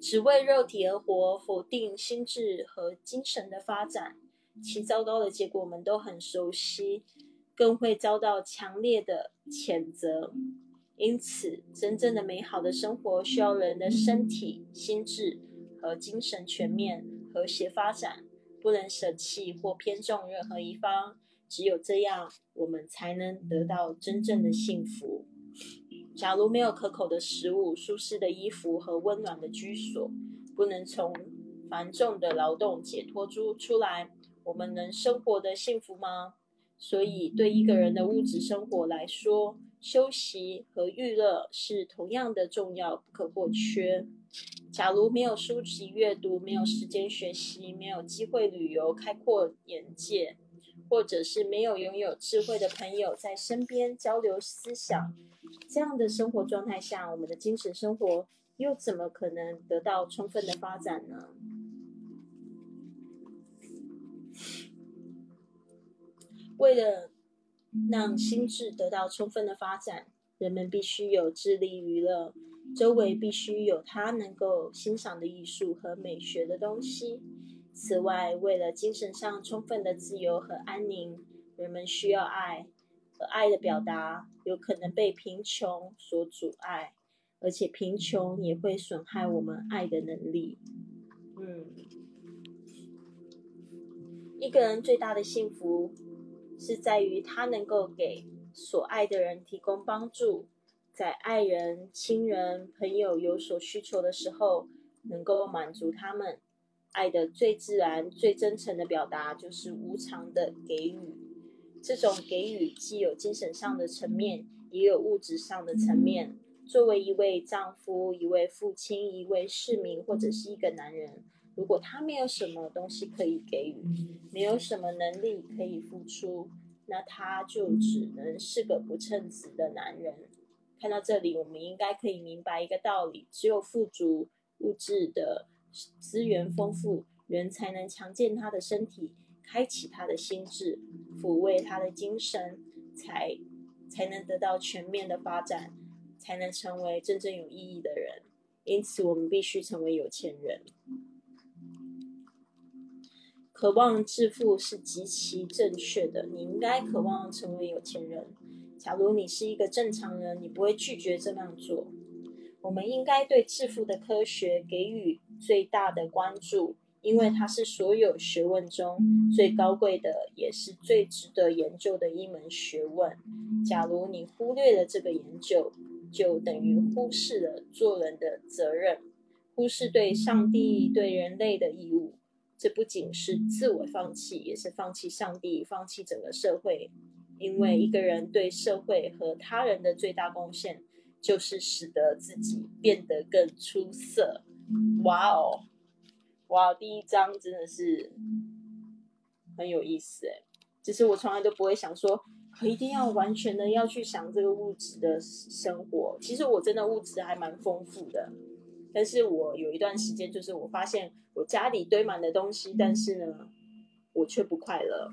只为肉体而活，否定心智和精神的发展，其糟糕的结果我们都很熟悉，更会遭到强烈的谴责。因此，真正的美好的生活需要人的身体、心智和精神全面和谐发展，不能舍弃或偏重任何一方。只有这样，我们才能得到真正的幸福。假如没有可口的食物、舒适的衣服和温暖的居所，不能从繁重的劳动解脱出出来，我们能生活的幸福吗？所以，对一个人的物质生活来说，休息和娱乐是同样的重要，不可或缺。假如没有书籍阅读，没有时间学习，没有机会旅游开阔眼界，或者是没有拥有智慧的朋友在身边交流思想，这样的生活状态下，我们的精神生活又怎么可能得到充分的发展呢？为了让心智得到充分的发展，人们必须有智力娱乐，周围必须有他能够欣赏的艺术和美学的东西。此外，为了精神上充分的自由和安宁，人们需要爱，而爱的表达有可能被贫穷所阻碍，而且贫穷也会损害我们爱的能力。嗯，一个人最大的幸福。是在于他能够给所爱的人提供帮助，在爱人、亲人、朋友有所需求的时候，能够满足他们。爱的最自然、最真诚的表达就是无偿的给予。这种给予既有精神上的层面，也有物质上的层面。作为一位丈夫、一位父亲、一位市民，或者是一个男人。如果他没有什么东西可以给予，没有什么能力可以付出，那他就只能是个不称职的男人。看到这里，我们应该可以明白一个道理：只有富足、物质的资源丰富，人才能强健他的身体，开启他的心智，抚慰他的精神，才才能得到全面的发展，才能成为真正有意义的人。因此，我们必须成为有钱人。渴望致富是极其正确的。你应该渴望成为有钱人。假如你是一个正常人，你不会拒绝这样做。我们应该对致富的科学给予最大的关注，因为它是所有学问中最高贵的，也是最值得研究的一门学问。假如你忽略了这个研究，就等于忽视了做人的责任，忽视对上帝、对人类的义务。这不仅是自我放弃，也是放弃上帝，放弃整个社会。因为一个人对社会和他人的最大贡献，就是使得自己变得更出色。哇哦，哇！第一章真的是很有意思哎。只是我从来都不会想说，一定要完全的要去想这个物质的生活。其实我真的物质还蛮丰富的。但是我有一段时间，就是我发现我家里堆满的东西，但是呢，我却不快乐。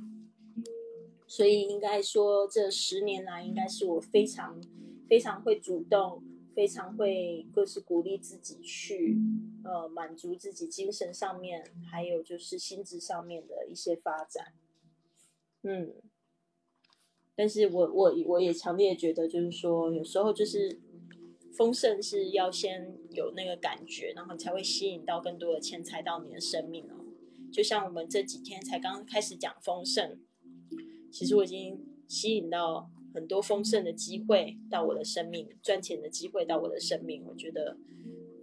所以应该说，这十年来，应该是我非常非常会主动，非常会就是鼓励自己去呃满足自己精神上面，还有就是心智上面的一些发展。嗯，但是我我我也强烈觉得，就是说有时候就是。丰盛是要先有那个感觉，然后才会吸引到更多的钱财到你的生命哦。就像我们这几天才刚开始讲丰盛，其实我已经吸引到很多丰盛的机会到我的生命，赚钱的机会到我的生命。我觉得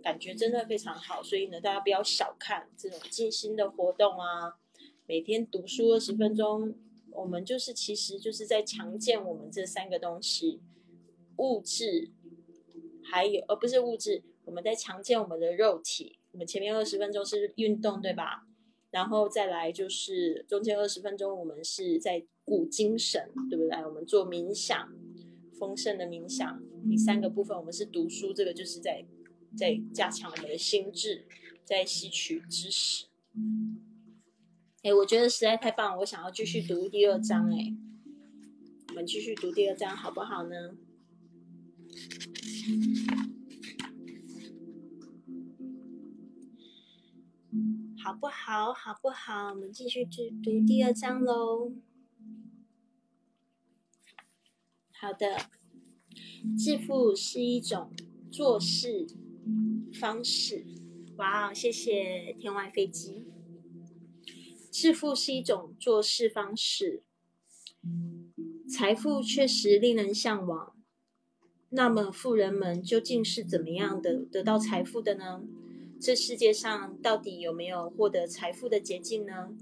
感觉真的非常好，所以呢，大家不要小看这种静心的活动啊。每天读书二十分钟，我们就是其实就是在强健我们这三个东西：物质。还有，而不是物质，我们在强健我们的肉体。我们前面二十分钟是运动，对吧？然后再来就是中间二十分钟，我们是在顾精神，对不对？我们做冥想，丰盛的冥想。第三个部分，我们是读书，这个就是在在加强我们的心智，在吸取知识。哎，我觉得实在太棒，我想要继续读第二章。哎，我们继续读第二章好不好呢？*laughs* 好不好？好不好？我们继续去读第二章喽。好的，致富是一种做事方式。哇哦，谢谢天外飞机。致富是一种做事方式，财富确实令人向往。那么，富人们究竟是怎么样的得到财富的呢？这世界上到底有没有获得财富的捷径呢？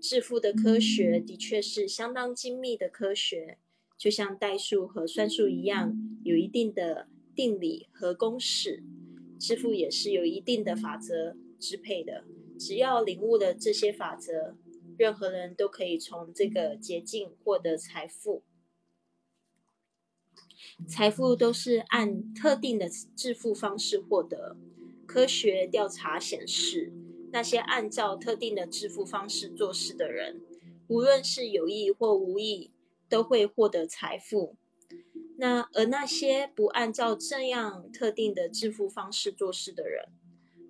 致富的科学的确是相当精密的科学，就像代数和算术一样，有一定的定理和公式。致富也是有一定的法则支配的，只要领悟了这些法则，任何人都可以从这个捷径获得财富。财富都是按特定的致富方式获得。科学调查显示，那些按照特定的致富方式做事的人，无论是有意或无意，都会获得财富。那而那些不按照这样特定的致富方式做事的人，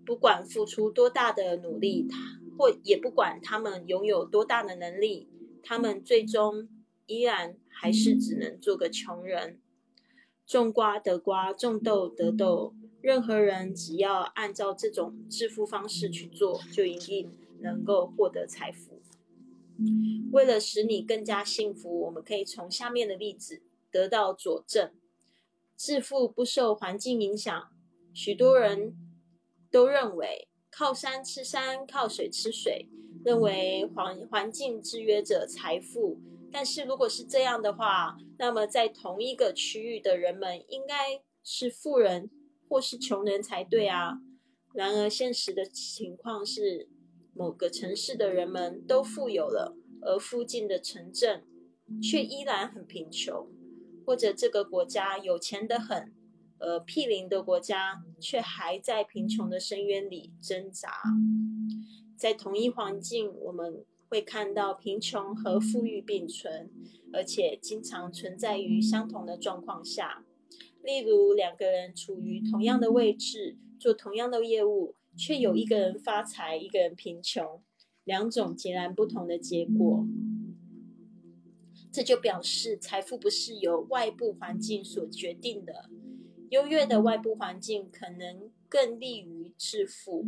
不管付出多大的努力，他或也不管他们拥有多大的能力，他们最终依然还是只能做个穷人。种瓜得瓜，种豆得豆。任何人只要按照这种致富方式去做，就一定能够获得财富。为了使你更加幸福，我们可以从下面的例子得到佐证：致富不受环境影响。许多人都认为靠山吃山，靠水吃水，认为环环境制约着财富。但是如果是这样的话，那么在同一个区域的人们应该是富人。或是穷人才对啊。然而，现实的情况是，某个城市的人们都富有了，而附近的城镇却依然很贫穷；或者这个国家有钱得很，而毗邻的国家却还在贫穷的深渊里挣扎。在同一环境，我们会看到贫穷和富裕并存，而且经常存在于相同的状况下。例如，两个人处于同样的位置，做同样的业务，却有一个人发财，一个人贫穷，两种截然不同的结果。这就表示，财富不是由外部环境所决定的。优越的外部环境可能更利于致富，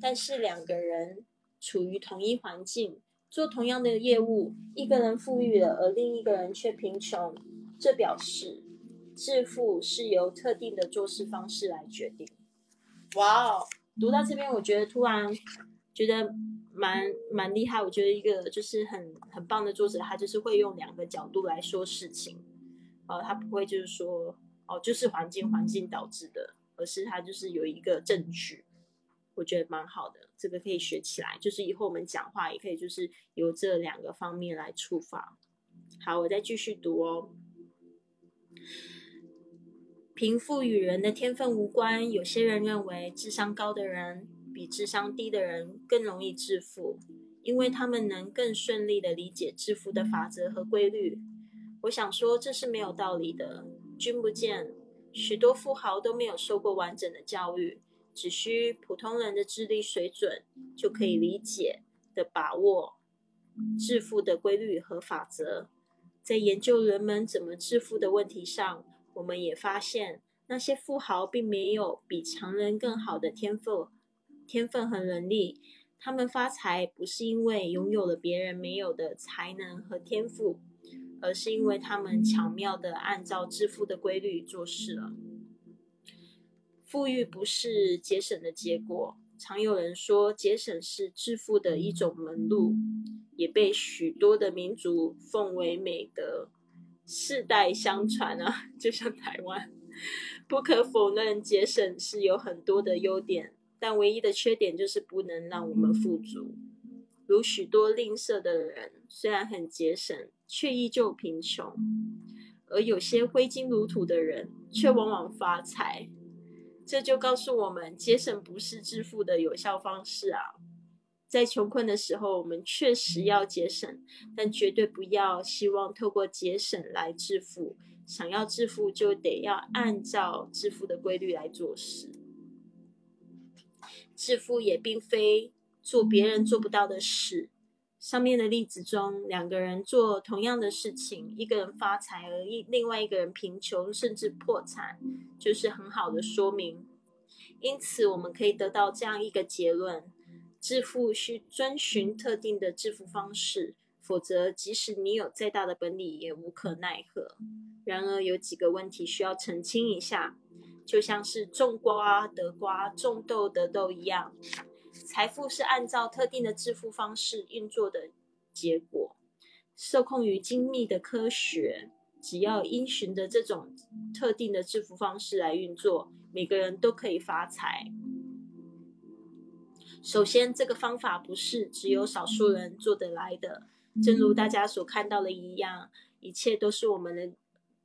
但是两个人处于同一环境，做同样的业务，一个人富裕了，而另一个人却贫穷，这表示。致富是由特定的做事方式来决定。哇哦，读到这边，我觉得突然觉得蛮蛮厉害。我觉得一个就是很很棒的作者，他就是会用两个角度来说事情。呃，他不会就是说哦，就是环境环境导致的，而是他就是有一个证据。我觉得蛮好的，这个可以学起来。就是以后我们讲话也可以就是由这两个方面来出发。好，我再继续读哦。贫富与人的天分无关。有些人认为，智商高的人比智商低的人更容易致富，因为他们能更顺利的理解致富的法则和规律。我想说，这是没有道理的。君不见，许多富豪都没有受过完整的教育，只需普通人的智力水准就可以理解的把握致富的规律和法则。在研究人们怎么致富的问题上。我们也发现，那些富豪并没有比常人更好的天赋、天分和能力。他们发财不是因为拥有了别人没有的才能和天赋，而是因为他们巧妙地按照致富的规律做事了。富裕不是节省的结果。常有人说，节省是致富的一种门路，也被许多的民族奉为美德。世代相传啊，*laughs* 就像台湾，不可否认，节省是有很多的优点，但唯一的缺点就是不能让我们富足。如许多吝啬的人，虽然很节省，却依旧贫穷；而有些挥金如土的人，却往往发财。这就告诉我们，节省不是致富的有效方式啊。在穷困的时候，我们确实要节省，但绝对不要希望透过节省来致富。想要致富，就得要按照致富的规律来做事。致富也并非做别人做不到的事。上面的例子中，两个人做同样的事情，一个人发财，而一另外一个人贫穷甚至破产，就是很好的说明。因此，我们可以得到这样一个结论。致富需遵循特定的致富方式，否则即使你有再大的本领，也无可奈何。然而，有几个问题需要澄清一下，就像是种瓜得瓜，种豆得豆一样。财富是按照特定的致富方式运作的结果，受控于精密的科学。只要因循着这种特定的致富方式来运作，每个人都可以发财。首先，这个方法不是只有少数人做得来的，正如大家所看到的一样，一切都是我们的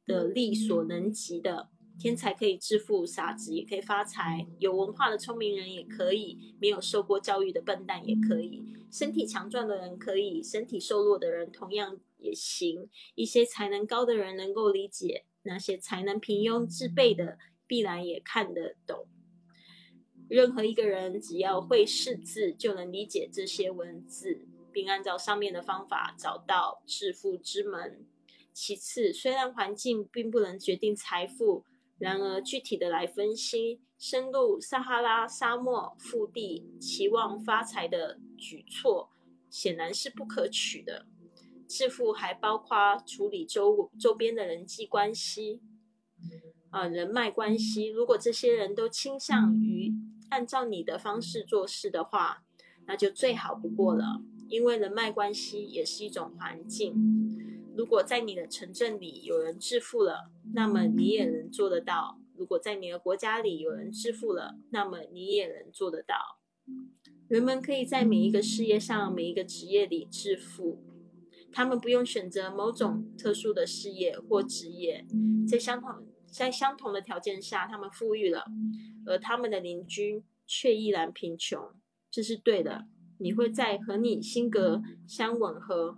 的力所能及的。天才可以致富，傻子也可以发财，有文化的聪明人也可以，没有受过教育的笨蛋也可以，身体强壮的人可以，身体瘦弱的人同样也行。一些才能高的人能够理解，那些才能平庸自卑的必然也看得懂。任何一个人只要会识字，就能理解这些文字，并按照上面的方法找到致富之门。其次，虽然环境并不能决定财富。然而，具体的来分析，深入撒哈拉沙漠腹地期望发财的举措，显然是不可取的。致富还包括处理周周边的人际关系，啊，人脉关系。如果这些人都倾向于按照你的方式做事的话，那就最好不过了。因为人脉关系也是一种环境。如果在你的城镇里有人致富了，那么你也能做得到；如果在你的国家里有人致富了，那么你也能做得到。人们可以在每一个事业上、每一个职业里致富，他们不用选择某种特殊的事业或职业，在相同在相同的条件下，他们富裕了，而他们的邻居却依然贫穷。这是对的。你会在和你性格相吻合。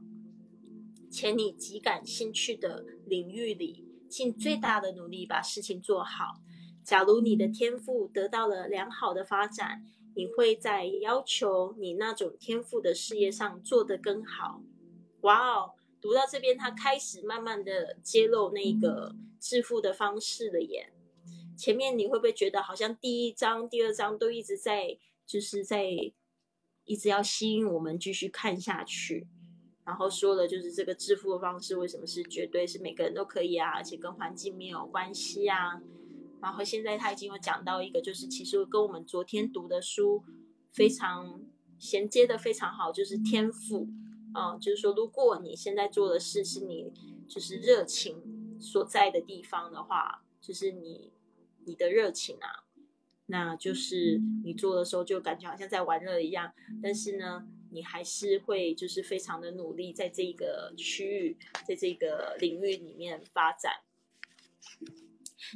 且你极感兴趣的领域里，尽最大的努力把事情做好。假如你的天赋得到了良好的发展，你会在要求你那种天赋的事业上做得更好。哇哦，读到这边，他开始慢慢的揭露那个致富的方式了耶。前面你会不会觉得好像第一章、第二章都一直在，就是在一直要吸引我们继续看下去？然后说的就是这个致富的方式为什么是绝对是每个人都可以啊，而且跟环境没有关系啊。然后现在他已经有讲到一个，就是其实跟我们昨天读的书非常衔接的非常好，就是天赋啊，就是说如果你现在做的事是你就是热情所在的地方的话，就是你你的热情啊，那就是你做的时候就感觉好像在玩乐一样，但是呢。你还是会就是非常的努力，在这个区域，在这个领域里面发展。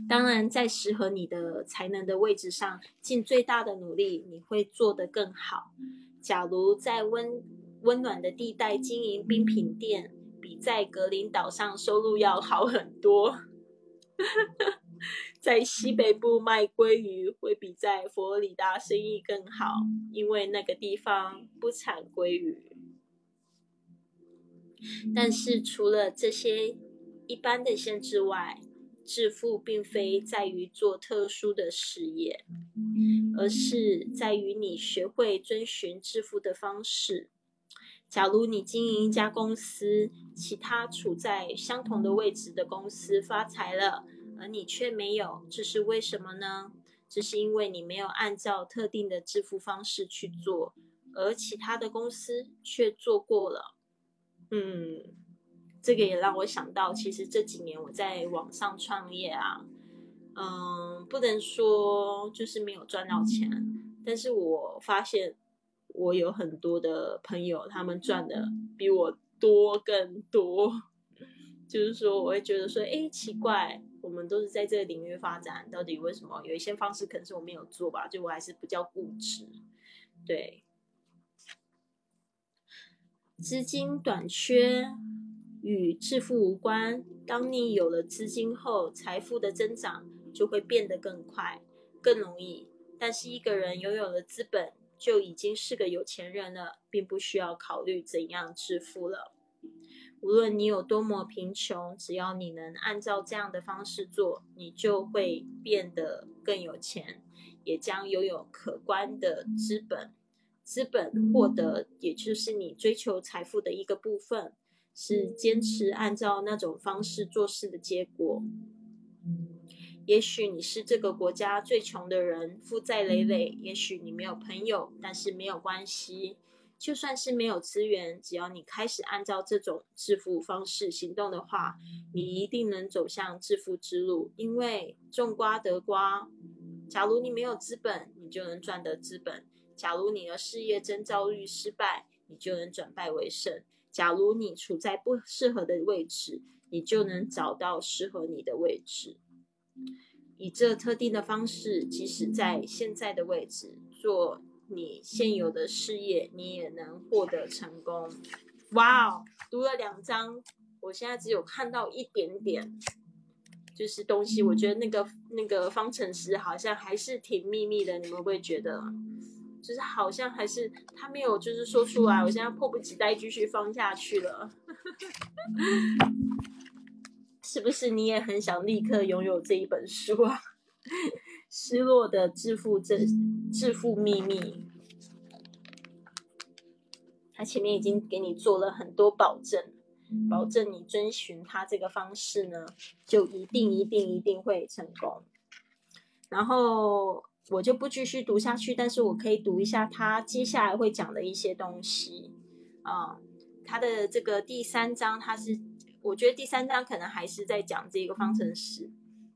当然，在适合你的才能的位置上，尽最大的努力，你会做得更好。假如在温温暖的地带经营冰品店，比在格林岛上收入要好很多。在西北部卖鲑鱼会比在佛罗里达生意更好，因为那个地方不产鲑鱼。但是除了这些一般的限制外，致富并非在于做特殊的事业，而是在于你学会遵循致富的方式。假如你经营一家公司，其他处在相同的位置的公司发财了。而你却没有，这是为什么呢？这是因为你没有按照特定的支付方式去做，而其他的公司却做过了。嗯，这个也让我想到，其实这几年我在网上创业啊，嗯，不能说就是没有赚到钱，但是我发现我有很多的朋友，他们赚的比我多更多。*laughs* 就是说，我会觉得说，哎，奇怪。我们都是在这个领域发展，到底为什么有一些方式可能是我没有做吧？就我还是比较固执。对，资金短缺与致富无关。当你有了资金后，财富的增长就会变得更快、更容易。但是一个人拥有了资本，就已经是个有钱人了，并不需要考虑怎样致富了。无论你有多么贫穷，只要你能按照这样的方式做，你就会变得更有钱，也将拥有可观的资本。资本获得，也就是你追求财富的一个部分，是坚持按照那种方式做事的结果。也许你是这个国家最穷的人，负债累累；也许你没有朋友，但是没有关系。就算是没有资源，只要你开始按照这种致富方式行动的话，你一定能走向致富之路。因为种瓜得瓜，假如你没有资本，你就能赚得资本；假如你的事业征兆率失败，你就能转败为胜；假如你处在不适合的位置，你就能找到适合你的位置。以这特定的方式，即使在现在的位置做。你现有的事业，你也能获得成功。哇哦，读了两章，我现在只有看到一点点，就是东西。我觉得那个那个方程式好像还是挺秘密的，你们会不会觉得？就是好像还是他没有就是说出来。我现在迫不及待继续放下去了。*laughs* 是不是你也很想立刻拥有这一本书啊？失落的致富这致富秘密，他前面已经给你做了很多保证，保证你遵循他这个方式呢，就一定一定一定会成功。然后我就不继续读下去，但是我可以读一下他接下来会讲的一些东西啊。他的这个第三章，他是我觉得第三章可能还是在讲这个方程式。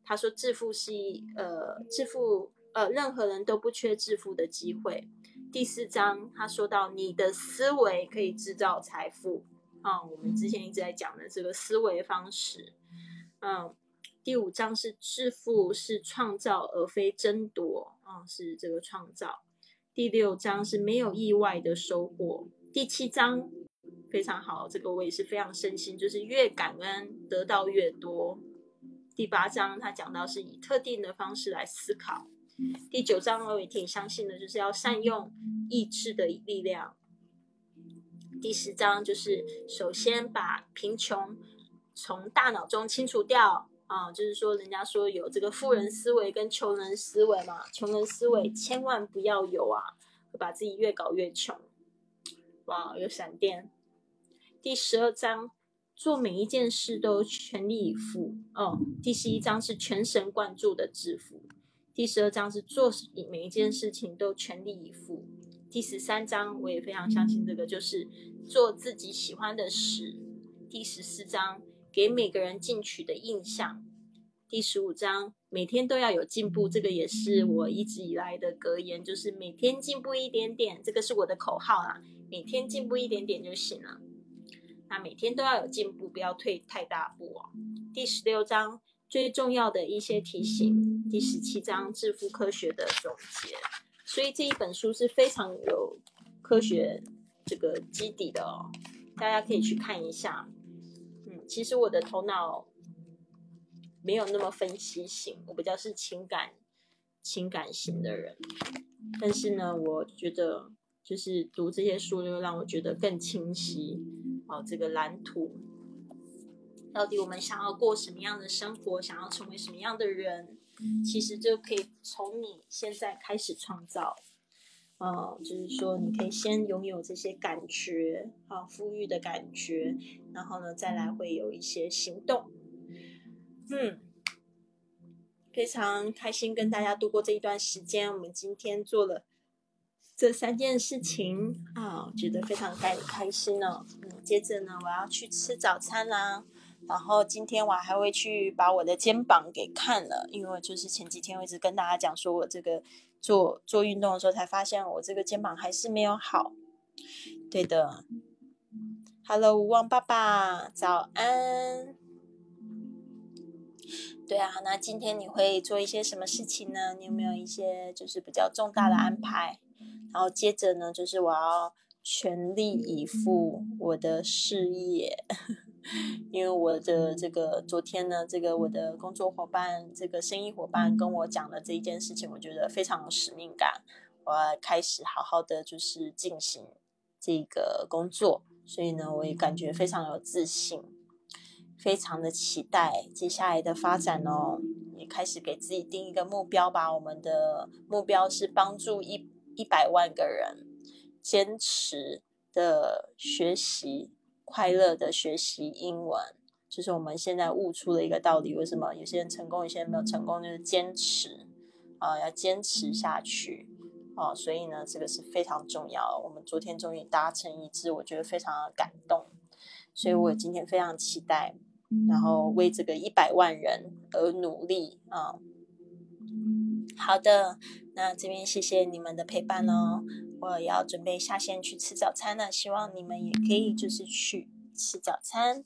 他说：“致富是一呃，致富呃，任何人都不缺致富的机会。”第四章他说到：“你的思维可以制造财富。”啊，我们之前一直在讲的这个思维方式。嗯，第五章是致富是创造而非争夺。啊，是这个创造。第六章是没有意外的收获。第七章非常好，这个我也是非常深信，就是越感恩得到越多。第八章他讲到是以特定的方式来思考。第九章我也挺相信的，就是要善用意志的力量。第十章就是首先把贫穷从大脑中清除掉啊，就是说人家说有这个富人思维跟穷人思维嘛，穷人思维千万不要有啊，会把自己越搞越穷。哇，有闪电。第十二章。做每一件事都全力以赴。哦，第十一章是全神贯注的致富，第十二章是做每一件事情都全力以赴。第十三章我也非常相信这个，就是做自己喜欢的事。第十四章给每个人进取的印象。第十五章每天都要有进步，这个也是我一直以来的格言，就是每天进步一点点，这个是我的口号啦，每天进步一点点就行了。那每天都要有进步，不要退太大步哦。第十六章最重要的一些提醒，第十七章致富科学的总结。所以这一本书是非常有科学这个基底的哦，大家可以去看一下。嗯，其实我的头脑没有那么分析型，我比较是情感情感型的人。但是呢，我觉得就是读这些书，就让我觉得更清晰。哦，这个蓝图，到底我们想要过什么样的生活，想要成为什么样的人，其实就可以从你现在开始创造。呃，就是说，你可以先拥有这些感觉，啊，富裕的感觉，然后呢，再来会有一些行动。嗯，非常开心跟大家度过这一段时间。我们今天做了。这三件事情啊，我觉得非常开开心呢。嗯，接着呢，我要去吃早餐啦。然后今天我还会去把我的肩膀给看了，因为就是前几天我一直跟大家讲说，我这个做做运动的时候才发现我这个肩膀还是没有好。对的，Hello，吴旺爸爸，早安。对啊，那今天你会做一些什么事情呢？你有没有一些就是比较重大的安排？然后接着呢，就是我要全力以赴我的事业，*laughs* 因为我的这个昨天呢，这个我的工作伙伴，这个生意伙伴跟我讲了这一件事情，我觉得非常有使命感，我要开始好好的就是进行这个工作，所以呢，我也感觉非常有自信，非常的期待接下来的发展哦，也开始给自己定一个目标吧，我们的目标是帮助一。一百万个人坚持的学习，快乐的学习英文，就是我们现在悟出了一个道理：为什么有些人成功，有些人没有成功？就是坚持啊，要坚持下去啊。所以呢，这个是非常重要。我们昨天终于达成一致，我觉得非常的感动。所以我今天非常期待，然后为这个一百万人而努力啊。好的，那这边谢谢你们的陪伴哦。我要准备下线去吃早餐了，希望你们也可以就是去吃早餐。